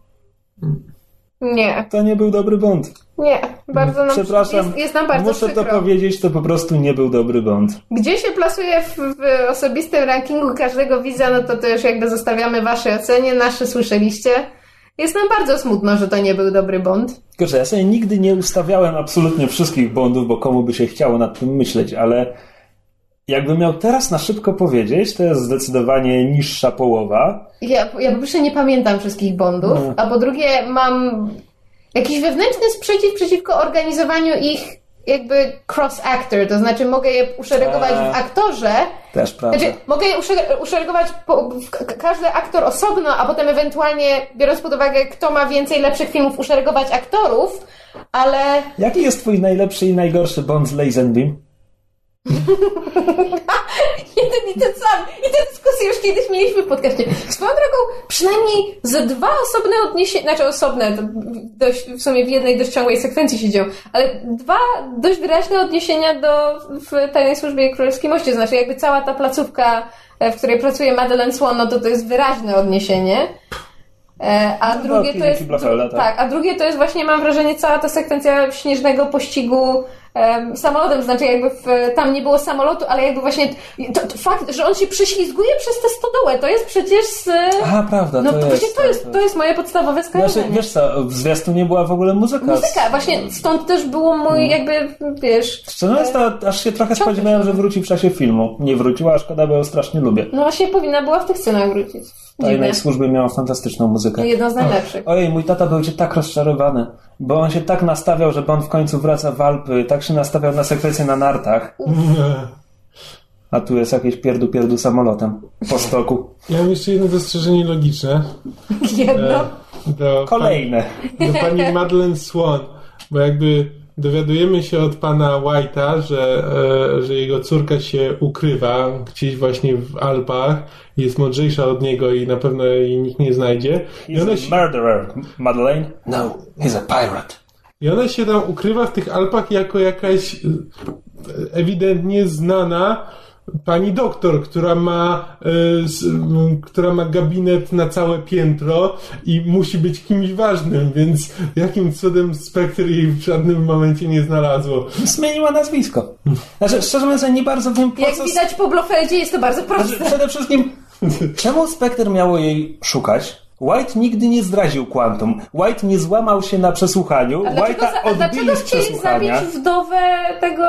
Nie, To nie był dobry Bond. nie. Bardzo nam, Przepraszam, jest, jest nam bardzo muszę przykro. to powiedzieć, to po prostu nie był dobry Bond. Gdzie się plasuje w, w osobistym rankingu każdego widza, no to to już jakby zostawiamy waszej ocenie, nasze słyszeliście. Jest nam bardzo smutno, że to nie był dobry Bond. Że ja sobie nigdy nie ustawiałem absolutnie wszystkich Bondów, bo komu by się chciało nad tym myśleć, ale jakbym miał teraz na szybko powiedzieć, to jest zdecydowanie niższa połowa. Ja, ja po pierwsze nie pamiętam wszystkich Bondów, No. a po drugie mam jakiś wewnętrzny sprzeciw przeciwko organizowaniu ich jakby cross-actor, to znaczy mogę je uszeregować Eee. w aktorze, Też prawda. Znaczy, mogę je usze- uszeregować po, każdy aktor osobno, a potem ewentualnie, biorąc pod uwagę, kto ma więcej lepszych filmów, uszeregować aktorów, ale Jaki jest twój najlepszy i najgorszy Bond z Lazenbeam? Jeden i ten sam. I tę dyskusję już kiedyś mieliśmy w podcaście. Swoją drogą, przynajmniej ze dwa osobne odniesienia, znaczy osobne, dość, w sumie w jednej dość ciągłej sekwencji się dzieją, ale dwa dość wyraźne odniesienia do w Tajnej Służbie Królewskiej Mości, znaczy jakby cała ta placówka, e, w której pracuje Madeleine Swan, no to to jest wyraźne odniesienie. E, A No, drugie to jest. Tak. tak, a drugie to jest właśnie, mam wrażenie, cała ta sekwencja śnieżnego pościgu em, samolotem. Znaczy, jakby w, tam nie było samolotu, ale jakby właśnie. To, to fakt, że on się prześlizguje przez tę stodołę, to jest przecież. Z, Aha, prawda, no to to, jest. właśnie to jest, to jest moje podstawowe skojarzenie. Znaczy, wiesz co, w zwiastunie była w ogóle muzyka. Muzyka, właśnie stąd też było mój, jakby, wiesz. Mówiąc, to aż się trochę spodziewałem, że wróci w czasie filmu. Nie wróciła, a szkoda, bo ją strasznie lubię. No właśnie powinna była w tych scenach wrócić. Tajnej Dziwne. służbie miała fantastyczną muzykę. Jedno z najlepszych. Ojej, mój tata był tak rozczarowany, bo on się tak nastawiał, że Bond w końcu wraca w Alpy, tak się nastawiał na sekwencję na nartach, a tu jest jakieś pierdu pierdu samolotem po stoku. Ja mam jeszcze jedno zastrzeżenie logiczne. Jedno. E, do Kolejne. do pani Madeleine Swan, bo jakby dowiadujemy się od pana White'a, że, e, że jego córka się ukrywa gdzieś właśnie w Alpach, jest mądrzejsza od niego i na pewno jej nikt nie znajdzie. I ona, He's się, a murderer, Madeleine? No, he's a pirate. I ona się tam ukrywa w tych Alpach jako jakaś e, ewidentnie znana pani doktor, która ma, e, która ma gabinet na całe piętro i musi być kimś ważnym, więc jakim cudem Spectre jej w żadnym momencie nie znalazło. Zmieniła nazwisko. Znaczy, szczerze mówiąc, ja nie bardzo wiem po Jak co... widać po Blofeldzie jest to bardzo Znaczy, proste. przede wszystkim, czemu Spectre miało jej szukać? White nigdy nie zdradził Quantum. White nie złamał się na przesłuchaniu. A dlaczego, White'a a odbili dlaczego z chcieli zabić wdowę tego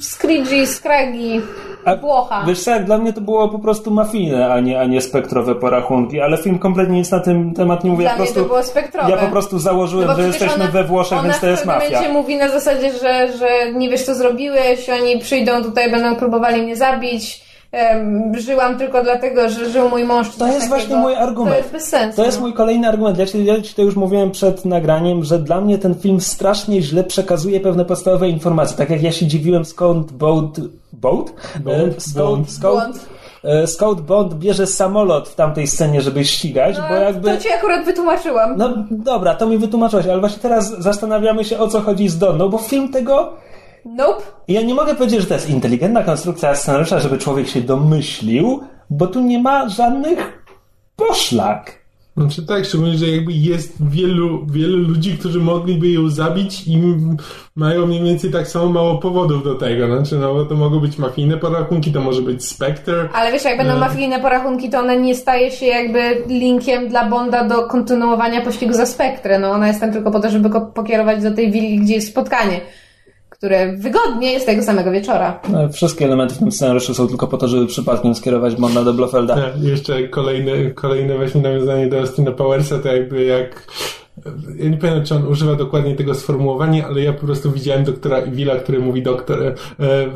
Scrigi, Scragi, A Włocha? Wiesz jak dla mnie to było po prostu mafijne, a nie, a nie spektrowe porachunki, ale film kompletnie nic na ten temat nie mówi. Dla ja mnie prostu, to było spektrowe. Ja po prostu założyłem, No że jesteśmy ona- we Włoszech, ona więc to jest w mafia. momencie mówi na zasadzie, że, że nie wiesz co zrobiłeś, oni przyjdą tutaj, będą próbowali mnie zabić, żyłam tylko dlatego, że żył mój mąż. To jest właśnie mój argument. To jest bez sensu. To jest no. mój kolejny argument. Ja ci, ja ci to już mówiłem przed nagraniem, że dla mnie ten film strasznie źle przekazuje pewne podstawowe informacje. Tak jak ja się dziwiłem skąd Boat... Boat? Bond, E, skąd, Bond. skąd, Bond. e, skąd Bond bierze samolot w tamtej scenie, żeby ścigać, No, bo jakby... To ci akurat wytłumaczyłam. No dobra, to mi wytłumaczyłaś, ale właśnie teraz zastanawiamy się o co chodzi z Donną, bo film tego... Nope. Ja nie mogę powiedzieć, że to jest inteligentna konstrukcja scenariusza, żeby człowiek się domyślił, bo tu nie ma żadnych poszlak. Znaczy tak, szczególnie, że jakby jest wielu, wielu ludzi, którzy mogliby ją zabić i mają mniej więcej tak samo mało powodów do tego. Znaczy, no bo to mogą być mafijne porachunki, to może być Spectre. Ale wiesz, jak będą No. mafijne porachunki, to ona nie staje się jakby linkiem dla Bonda do kontynuowania pościgu za spektrę. No ona jest tam tylko po to, żeby go pokierować do tej willi, gdzie jest spotkanie, które wygodnie jest tego samego wieczora. No, Wszystkie elementy w tym scenariuszu są tylko po to, żeby przypadkiem skierować Bonda do Blofelda. Tak, jeszcze kolejne, kolejne właśnie nawiązanie do Austina Powersa, to jakby jak ja nie pamiętam, czy on używa dokładnie tego sformułowania, ale ja po prostu widziałem doktora Iwila, który mówi doktor, e,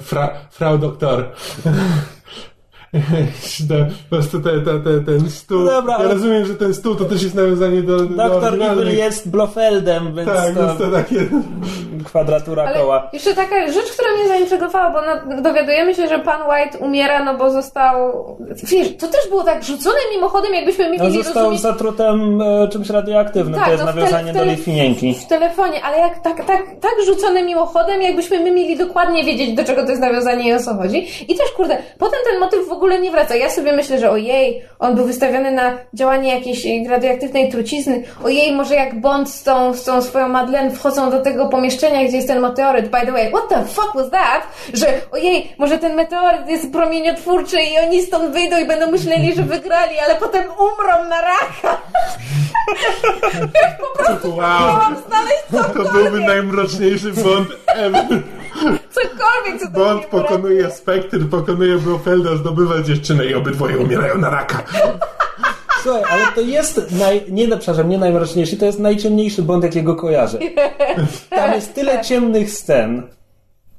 fra, frau doktor. Po prostu te, te, te, ten stół. No dobra, ja rozumiem, że ten stół to też jest nawiązanie do. do Doktor. Evil jest Blofeldem, więc Tak, to więc to takie. kwadratura Ale koła. jeszcze taka rzecz, która mnie zaintrygowała, bo dowiadujemy się, że pan White umiera, no bo został... Wiesz, to też było tak rzucone mimochodem, jakbyśmy No, mieli został rozumieć... zatrutem e, czymś radioaktywnym, Tak, to jest no nawiązanie tele- w do Litwinienki. w telefonie, ale jak tak, tak, tak rzucone mimochodem, jakbyśmy my mieli dokładnie wiedzieć, do czego to jest nawiązanie i o co chodzi. I też, kurde, potem ten motyw w ogóle nie wraca. Ja sobie myślę, że ojej, on był wystawiony na działanie jakiejś radioaktywnej trucizny. Ojej, może jak Bond z tą, z tą swoją Madeleine wchodzą do tego pomieszczenia, gdzie jest ten meteoryt. By the way, what the fuck was that? Że ojej, może ten meteoryt jest promieniotwórczy i oni stąd wyjdą i będą myśleli, że wygrali, ale potem umrą na raka. Wow! Chciałam znaleźć To byłby najmroczniejszy Bond ever. cokolwiek, co Bond pokonuje Spectre, pokonuje Blofelda, zdobywa dziewczynę i obydwoje umierają na raka. Słuchaj, ale to jest naj, nie, przepraszam, nie najmroczniejszy, to jest najciemniejszy Bond, jakiego kojarzę. Tam jest tyle ciemnych scen.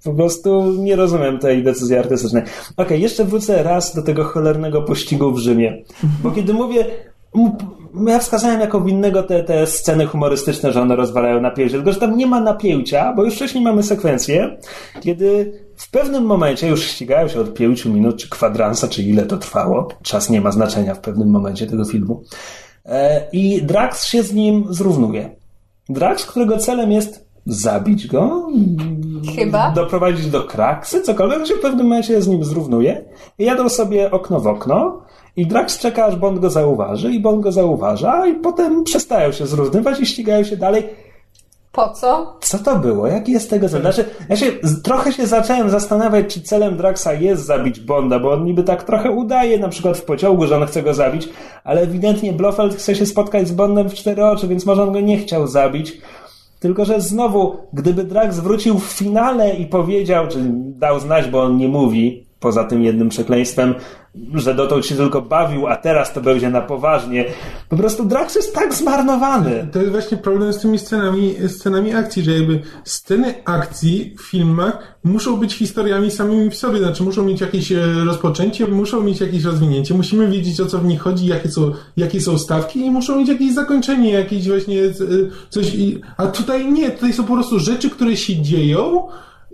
Po prostu nie rozumiem tej decyzji artystycznej. Okej, jeszcze wrócę raz do tego cholernego pościgu w Rzymie. Bo kiedy mówię, ja wskazałem jako winnego te, te sceny humorystyczne, że one rozwalają napięcie, tylko że tam nie ma napięcia, bo już wcześniej mamy sekwencję, kiedy w pewnym momencie już ścigają się od 5 minut, czy kwadransa, czy ile to trwało. Czas nie ma znaczenia w pewnym momencie tego filmu. E, I Drax się z nim zrównuje. Drax, którego celem jest zabić go, Chyba. doprowadzić do kraksy, cokolwiek, się w pewnym momencie z nim zrównuje i jadą sobie okno w okno i Drax czeka, aż Bond go zauważy i Bond go zauważa i potem przestają się zrównywać i ścigają się dalej. Po co? Co to było? Jaki jest tego cel? Znaczy, ja się, trochę się zacząłem zastanawiać, czy celem Draxa jest zabić Bonda, bo on niby tak trochę udaje, na przykład w pociągu, że on chce go zabić, ale ewidentnie Blofeld chce się spotkać z Bondem w cztery oczy, więc może on go nie chciał zabić. Tylko, że znowu, gdyby Drax wrócił w finale i powiedział, czy dał znać, bo on nie mówi, poza tym jednym przekleństwem, że dotąd się tylko bawił, a teraz to będzie na poważnie. Po prostu Drax jest tak zmarnowany. To jest właśnie problem z tymi scenami, scenami akcji, że jakby sceny akcji w filmach muszą być historiami samymi w sobie, znaczy muszą mieć jakieś e, rozpoczęcie, muszą mieć jakieś rozwinięcie, musimy wiedzieć o co w nich chodzi, jakie są, jakie są stawki i muszą mieć jakieś zakończenie, jakieś właśnie e, coś, a tutaj nie, tutaj są po prostu rzeczy, które się dzieją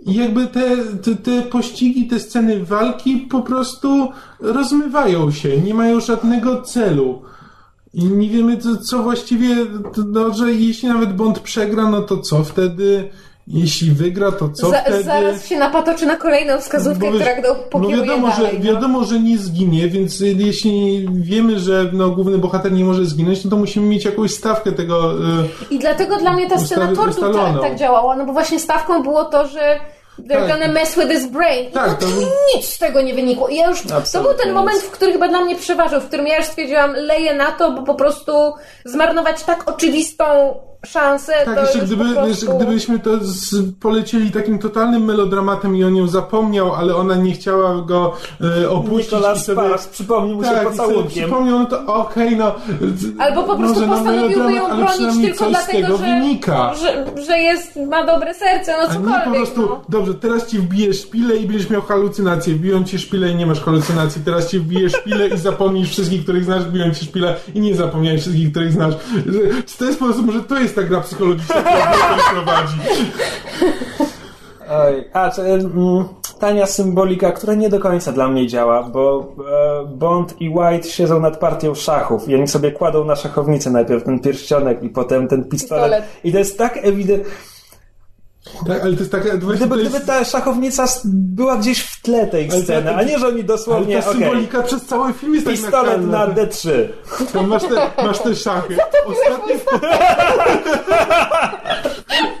i jakby te, te, te pościgi, te sceny walki po prostu rozmywają się, nie mają żadnego celu. I nie wiemy, co, co właściwie, no, że jeśli nawet Bond przegra, no to co wtedy? Jeśli wygra, to co Za, wtedy? zaraz się napatoczy na kolejną wskazówkę, Bo która go pokieruje no wiadomo, dalej. że, no. wiadomo, że nie zginie, więc jeśli wiemy, że no, główny bohater nie może zginąć, no to musimy mieć jakąś stawkę tego. y, I dlatego dla mnie ta scena tortur tak, tak działała, no bo właśnie stawką było to, że they're Tak. gonna mess with his brain. I Tak, to, to- nic z tego nie wynikło. I ja już, to Absolutnie był ten moment, w który chyba dla mnie przeważył, w którym ja już stwierdziłam, leję na to, bo po prostu zmarnować tak oczywistą szansę, Tak, to jeszcze już gdyby, po prostu... jeszcze gdybyśmy to z, polecieli takim totalnym melodramatem i on ją zapomniał, ale ona nie chciała go e, opuścić Nicolas i sobie... Sparks przypomnił mu się tak, pocałunkiem. przypomniał, no to okej, no... Albo po prostu postanowiłby ją bronić tylko dlatego, z tego że, wynika. że, że jest, ma dobre serce, no A cokolwiek. nie po prostu, no. dobrze, teraz ci wbijesz szpilę i będziesz miał halucynacje. Wbiją ci szpilę i nie masz halucynacji. Teraz ci wbijesz szpilę i zapomnisz wszystkich, których znasz, wbiją ci szpilę i nie zapomniałeś wszystkich, których znasz. Że- Czy to jest po prostu, może to jest ta gra psychologiczna, która prowadzi. Oj, a czy, mm, tania symbolika, która nie do końca dla mnie działa, bo e, Bond i White siedzą nad partią szachów i oni sobie kładą na szachownicę najpierw ten pierścionek i potem ten pistolet. Pistolet. I to jest tak ewidentne. Tak, ale to jest taka... Gdyby, to jest, gdyby ta szachownica była gdzieś w tle tej Ale sceny, to- a nie, że oni ale dosłownie, ta okej, symbolika przez cały film jest tak pistolet na nakalna. D3. To masz te, masz te szachy. Ostatnie,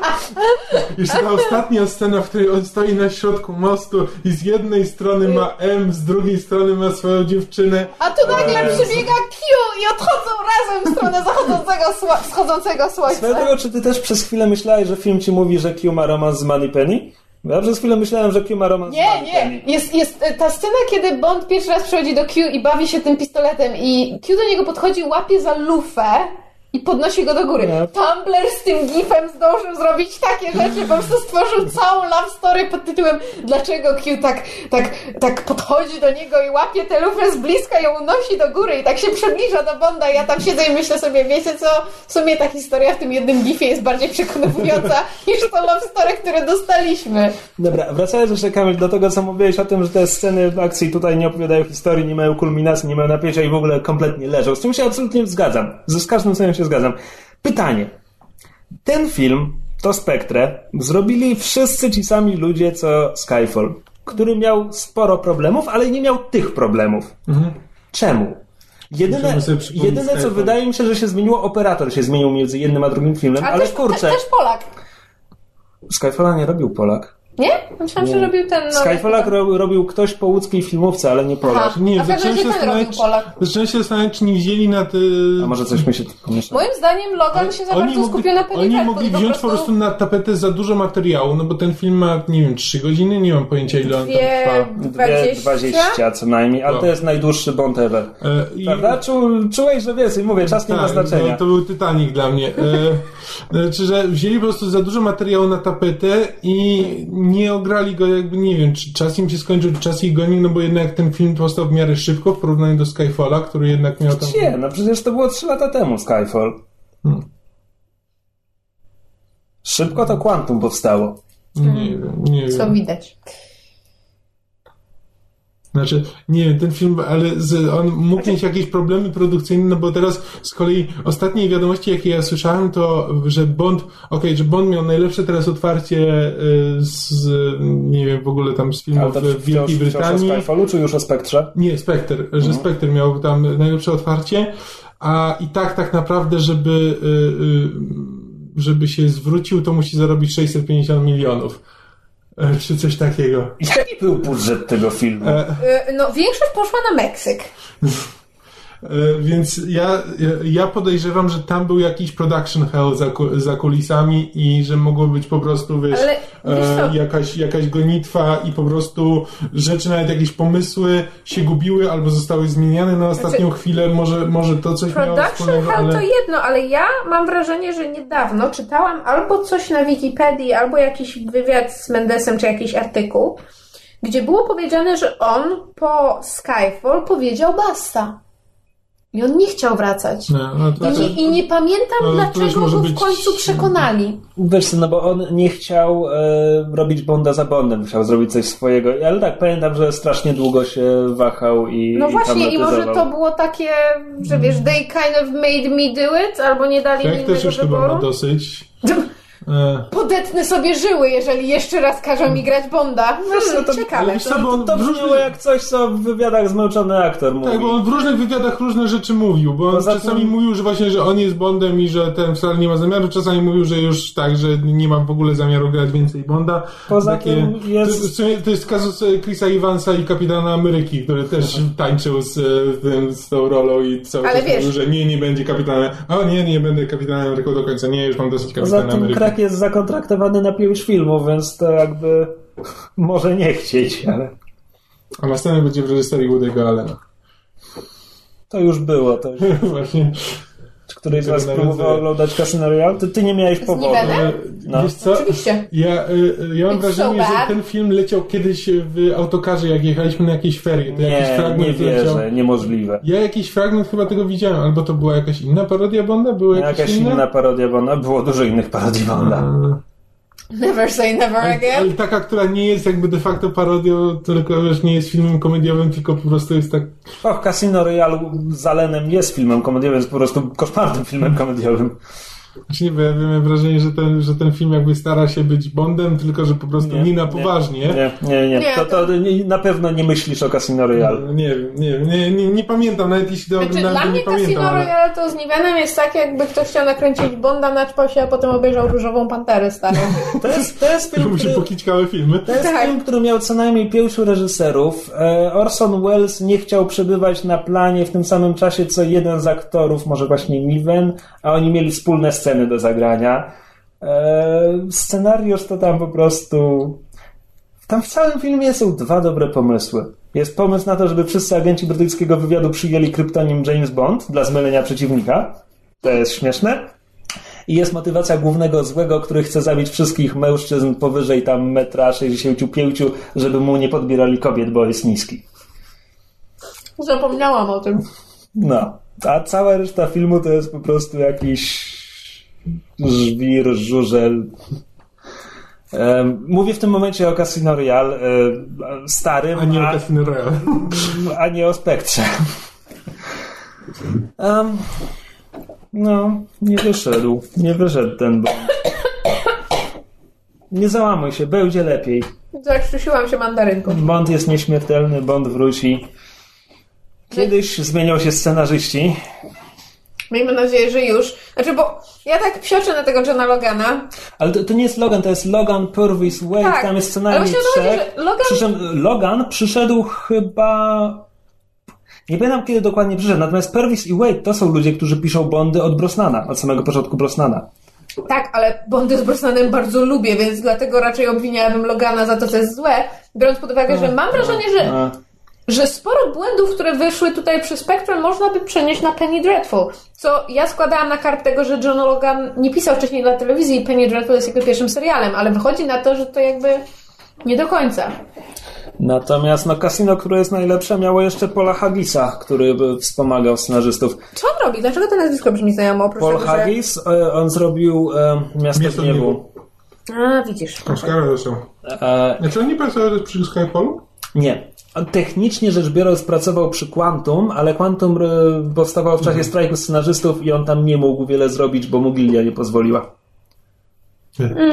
Jeszcze ta ostatnia scena, w której on stoi na środku mostu i z jednej strony ma M, z drugiej strony ma swoją dziewczynę. A tu nagle przybiega Q i odchodzą razem w stronę zachodzącego, sło- wschodzącego słońca. drogą, czy ty też przez chwilę myślałeś, że film ci mówi, że Q ma romans z Moneypenny? Bo Ja przez chwilę myślałem, że Q ma romans z Nie, nie. Jest, jest e, ta scena, kiedy Bond pierwszy raz przychodzi do Q i bawi się tym pistoletem i Q do niego podchodzi, łapie za lufę i podnosi go do góry. Nie. Tumblr z tym gifem zdążył zrobić takie rzeczy, po prostu stworzył całą love story pod tytułem Dlaczego Q tak, tak, tak podchodzi do niego i łapie tę lufę z bliska i ją unosi do góry i tak się przybliża do Bonda ja tam siedzę i myślę sobie, wiecie co, w sumie ta historia w tym jednym gifie jest bardziej przekonująca niż to love story, które dostaliśmy. Dobra, wracając jeszcze Kamil do tego, co mówiłeś o tym, że te sceny w akcji tutaj nie opowiadają historii, nie mają kulminacji, nie mają napięcia i w ogóle kompletnie leżą. Z tym się absolutnie zgadzam. Z każdym scenem się zgadzam. Pytanie. Ten film, to Spektrę, zrobili wszyscy ci sami ludzie, co Skyfall, który miał sporo problemów, ale nie miał tych problemów. Czemu? Jedyne, jedyne co wydaje mi się, że się zmieniło, operator się zmienił między jednym a drugim filmem, A ale też, kurczę, te, też Polak. Skyfalla nie robił Polak. Nie? Myślałam, że robił ten... No, Skyfalla ro, robił ktoś po łódzkiej filmówce, ale nie Polak. Aha. Nie, A w zacząłem się, zastanawiać, robił zacząłem się zastanawiać, czy nie wzięli na te... A może coś mi się tu pomieszało? Moim zdaniem Logan się za bardzo skupił na oni Dreadful mogli i po wziąć po prostu na tapetę za dużo materiału, no bo ten film ma, nie wiem, 3 godziny, nie mam pojęcia ile on tam trwa. Dwie, 20 co najmniej, ale No. to jest najdłuższy Bond ever. E, i- Prawda? Czu, czułeś, że więcej, mówię, czas nie ma Tak, znaczenia. No, to był Titanic dla mnie. E, znaczy, że wzięli po prostu za dużo materiału na tapetę i nie ograli go jakby, nie wiem, czy czas im się skończył, czy czas ich goni, no bo jednak ten film powstał w miarę szybko w porównaniu do Skyfalla, który jednak miał tam... Nie, no przecież to było 3 lata temu Skyfall. Hmm. Szybko to Quantum powstało. Nie wiem, nie Co wiem. widać. Znaczy, nie wiem, ten film, ale z, on mógł mieć jakieś problemy produkcyjne, no bo teraz z kolei ostatnie wiadomości, jakie ja słyszałem, to, że Bond, okej, że Bond miał najlepsze teraz otwarcie y, z, nie wiem, w ogóle tam z filmów w wciąż, Wielkiej wciąż o Brytanii. Skyfallu, czy już o Spektrze? Nie, Spectre, Mhm. że Spectre miał tam najlepsze otwarcie, a i tak tak naprawdę, żeby, y, y, żeby się zwrócił, to musi zarobić 650 milionów. E, Czy coś takiego. Jaki był budżet tego filmu? E, Y, No, większość poszła na Meksyk. E, Więc ja, ja podejrzewam, że tam był jakiś production hell za, za kulisami i że mogło być po prostu, wiesz, Ale wiesz e, co? jakaś, jakaś gonitwa i po prostu rzeczy, nawet jakieś pomysły się gubiły albo zostały zmieniane na ostatnią chwilę. Może, może to coś miało Production Hell ale... to jedno, ale ja mam wrażenie, że niedawno czytałam albo coś na Wikipedii, albo jakiś wywiad z Mendesem, czy jakiś artykuł, gdzie było powiedziane, że on po Skyfall powiedział basta. I on nie chciał wracać. No, no to, I nie, I nie pamiętam, No, dlaczego może go w końcu przekonali. Wiesz co, no bo on nie chciał e, robić Bonda za Bondem, chciał zrobić coś swojego, ale tak, pamiętam, że strasznie długo się wahał i No i właśnie, i może to było takie, że wiesz, they kind of made me do it, albo nie dali mi tak też innego już chyba ma wyboru. dosyć. E, Podetnę sobie żyły, jeżeli jeszcze raz każą mi grać Bonda. Hmm, to- ciekawe. To w brzmiało różnych, jak coś, co w wywiadach zmęczony aktor mówi. tak, bo on w różnych wywiadach różne rzeczy mówił, bo on Poza czasami tym- mówił, że właśnie, że on jest Bondem i że ten wcale nie ma zamiaru, czasami mówił, że już tak, że nie ma w ogóle zamiaru grać więcej Bonda. Poza tym jest- To, to jest kazus e, Chrisa Evansa i Kapitana Ameryki, który też tańczył z, e, tym, z tą rolą i cały Ale czas wiesz- mówił, że nie, nie będzie Kapitanem, o nie, nie będę Kapitanem Ameryką do końca, nie, już mam dosyć Kapitana Ameryki. Jest zakontraktowany na pięć filmów, więc to jakby może nie chcieć, ale A następny będzie w reżyserii Woody'ego Allena. to już było. To już... Właśnie. Czy któryś z was próbował oglądać Casino Royale? Ty, ty nie miałeś powodu. E, No. Wiesz co? Oczywiście. Ja, y, y, ja mam It's wrażenie, so że ten film leciał kiedyś w autokarze, jak jechaliśmy na jakieś ferie. To jakiś Nie, fragment nie leciał. wierzę, niemożliwe. Ja jakiś fragment chyba tego widziałem, albo to była jakaś inna parodia Bonda? Była jakaś, Jakaś inna parodia Bonda. Było dużo innych parodii Bonda. Never say never Ale, again. ale taka, która nie jest jakby de facto parodią, tylko wiesz, nie jest filmem komediowym, tylko po prostu jest tak... Och, Casino Royale z Allenem jest filmem komediowym, jest po prostu koszmarnym filmem komediowym. Nie, bo ja miałem wrażenie, że ten, że ten film jakby stara się być Bondem, tylko że po prostu nie, na poważnie. Nie, nie, nie. Nie, To, to nie, na pewno nie myślisz o Casino Royale. Nie wiem, nie, nie, nie, nie pamiętam, nawet jeśli to Znaczy, oglądałem, dla to mnie nie pamiętam. Casino ale- Royale to z Nivenem jest tak, jakby ktoś chciał nakręcić Bonda, naćpał się, a potem obejrzał Różową Panterę starą. To jest, to jest film, który, pokićkały filmy. to jest Tak. film, który miał co najmniej pięciu reżyserów. E, Orson Welles nie chciał przebywać na planie w tym samym czasie, co jeden z aktorów, może właśnie Niven, a oni mieli wspólne sceny do zagrania. E, Scenariusz to tam po prostu... Tam w całym filmie są dwa dobre pomysły. Jest pomysł na to, żeby wszyscy agenci brytyjskiego wywiadu przyjęli kryptonim James Bond dla zmylenia przeciwnika. To jest śmieszne. I jest motywacja głównego złego, który chce zabić wszystkich mężczyzn powyżej tam metra 65, żeby mu nie podbierali kobiet, bo jest niski. Zapomniałam o tym. No. A cała reszta filmu to jest po prostu jakiś żwir, żużel. Mówię w tym momencie o Casino Royale e, starym, A nie o a, Casino Royale. a nie o Spektrze. Em, no, nie wyszedł. Nie wyszedł ten Bond. Nie załamuj się, będzie lepiej. Zakrztusiłam się mandarynką. Bond jest nieśmiertelny, Bond wróci. Kiedyś zmieniał się scenarzyści. Miejmy nadzieję, że już. Znaczy, bo ja tak psioczę na tego Johna Logana. Ale to, to nie jest Logan, to jest Logan Purvis Wade, Tak, tam jest co najmniej chodzi, trzech. że Logan- Przyszedł, Logan przyszedł chyba... Nie pamiętam kiedy dokładnie przyszedł, natomiast Purvis i Wade to są ludzie, którzy piszą Bondy od Brosnana, od samego początku Brosnana. Tak, ale Bondy z Brosnanem bardzo lubię, więc dlatego raczej obwiniałabym Logana za to, co jest złe. Biorąc pod uwagę, że mam wrażenie, że, że sporo błędów, które wyszły tutaj przy Spectrum, można by przenieść na Penny Dreadful. Co ja składałam na karp tego, że John Logan nie pisał wcześniej dla telewizji i Penny Dreadful jest jego pierwszym serialem, ale wychodzi na to, że to jakby nie do końca. Natomiast no, Casino, które jest najlepsze, miało jeszcze Paula Haggisa, który wspomagał scenarzystów. Co on robi? Dlaczego to nazwisko brzmi znajomo? Oprócz Paul tego, że... Haggis, e, on zrobił e, Miasto, Miasto Gniewu. A, widzisz. Oscara zresztą. E, Znaczy on nie pracował przy Skypolu? Nie. Technicznie rzecz biorąc pracował przy Quantum, ale Quantum e, powstawało w czasie strajku scenarzystów i on tam nie mógł wiele zrobić, bo mu gildia nie pozwoliła.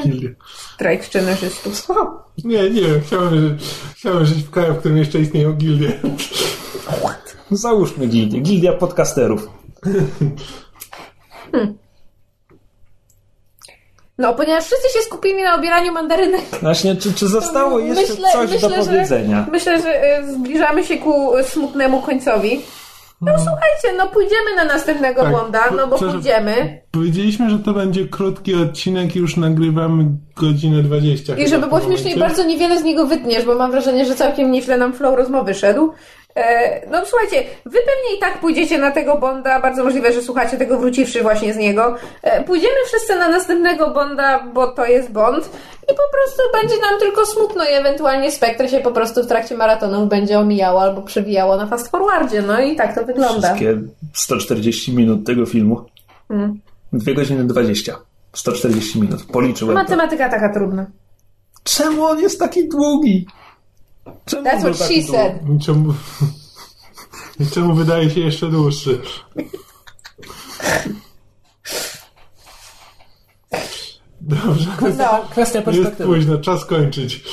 Gildia. Strajk scenarzystów. Nie, nie wiem, chciałem, chciałem żyć w kraju, w którym jeszcze istnieją gildie. Załóżmy gildię. Gildia podcasterów. No, ponieważ wszyscy się skupili na obieraniu mandarynek. Właśnie, czy, czy zostało jeszcze Myślę- coś myślę, do że- powiedzenia? Myślę, że e, zbliżamy się ku e, smutnemu końcowi. No słuchajcie, no pójdziemy na następnego Tak, Bonda, no bo pójdziemy. Powiedzieliśmy, że to będzie krótki odcinek i już nagrywamy godzinę 20. I żeby było śmieszniej, bardzo niewiele z niego wytniesz, bo mam wrażenie, że całkiem nieźle nam flow rozmowy szedł. E, no słuchajcie, wy pewnie i tak pójdziecie na tego Bonda, bardzo możliwe, że słuchacie tego wróciwszy właśnie z niego. E, pójdziemy wszyscy na następnego Bonda, bo to jest Bond i po prostu będzie nam tylko smutno i ewentualnie Spectre się po prostu w trakcie maratonu będzie omijało albo przewijało na fast forwardzie, no i tak to wygląda. Wszystkie 140 minut tego filmu. Mm. 2 godziny 20. 140 minut. Policzyłem to. Matematyka taka trudna. Czemu on jest taki długi? Czemu That's what she said. Czemu, czemu wydaje się jeszcze dłuższy? Dobrze. No. Kwestia Jest perspektywy. późno, czas kończyć.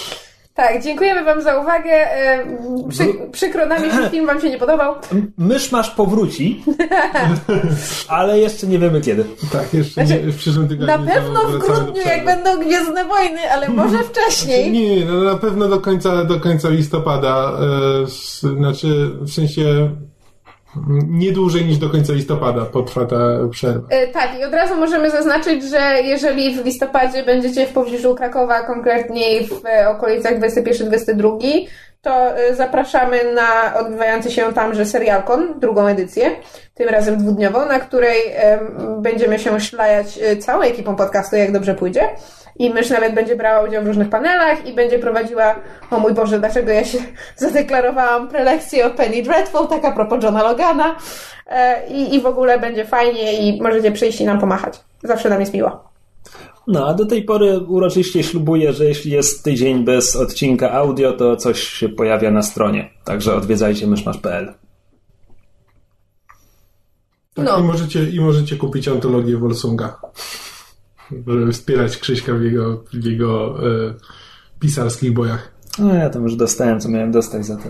Tak, dziękujemy Wam za uwagę. E, Przy, przykro nam, jeśli film Wam się nie podobał. Mysz masz powróci, ale jeszcze nie wiemy kiedy. Tak, jeszcze nie, w przyszłym tygodniu. Na pewno w grudniu, jak będą Gwiezdne Wojny, ale może wcześniej. Nie, no na pewno do końca, do końca listopada. E, znaczy, w sensie nie dłużej niż do końca listopada potrwa ta przerwa. E, Tak, i od razu możemy zaznaczyć, że jeżeli w listopadzie będziecie w pobliżu Krakowa, konkretniej w okolicach 21-22, to e, zapraszamy na odbywający się tamże serialkon, drugą edycję, tym razem dwudniową, na której em, będziemy się szlajać e, całą ekipą podcastu, jak dobrze pójdzie. I mysz nawet będzie brała udział w różnych panelach i będzie prowadziła, o mój Boże, dlaczego ja się zadeklarowałam prelekcję o Penny Dreadful, tak a propos Johna Logana. E, I, I w ogóle będzie fajnie i możecie przyjść i nam pomachać. Zawsze nam jest miło. No, a do tej pory uroczyście ślubuję, że jeśli jest tydzień bez odcinka audio, to coś się pojawia na stronie. Także odwiedzajcie myszmasz.pl. Tak, No. i, możecie, I możecie kupić antologię Wolsunga, żeby wspierać Krzyśka w jego, w jego e, pisarskich bojach. No ja tam już dostałem, co miałem dostać za to.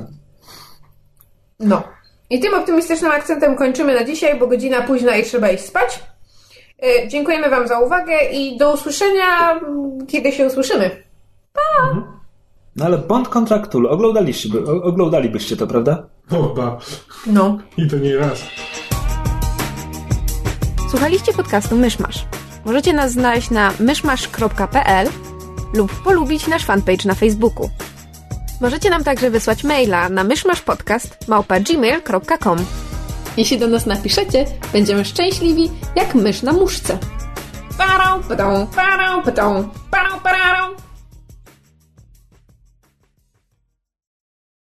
No. I tym optymistycznym akcentem kończymy na dzisiaj, bo godzina późna i trzeba iść spać. E, Dziękujemy Wam za uwagę i do usłyszenia, kiedy się usłyszymy. No ale Bond kontra Cthulhu, oglądaliście, oglądalibyście to, prawda? Oba. No. I to nie raz. Słuchaliście podcastu Myszmasz. Możecie nas znaleźć na myszmasz.pl lub polubić nasz fanpage na Facebooku. Możecie nam także wysłać maila na myszmaszpodcast.gmail.com Jeśli do nas napiszecie, będziemy szczęśliwi jak mysz na muszce. Parą, patą, parą, patą, parą, parą.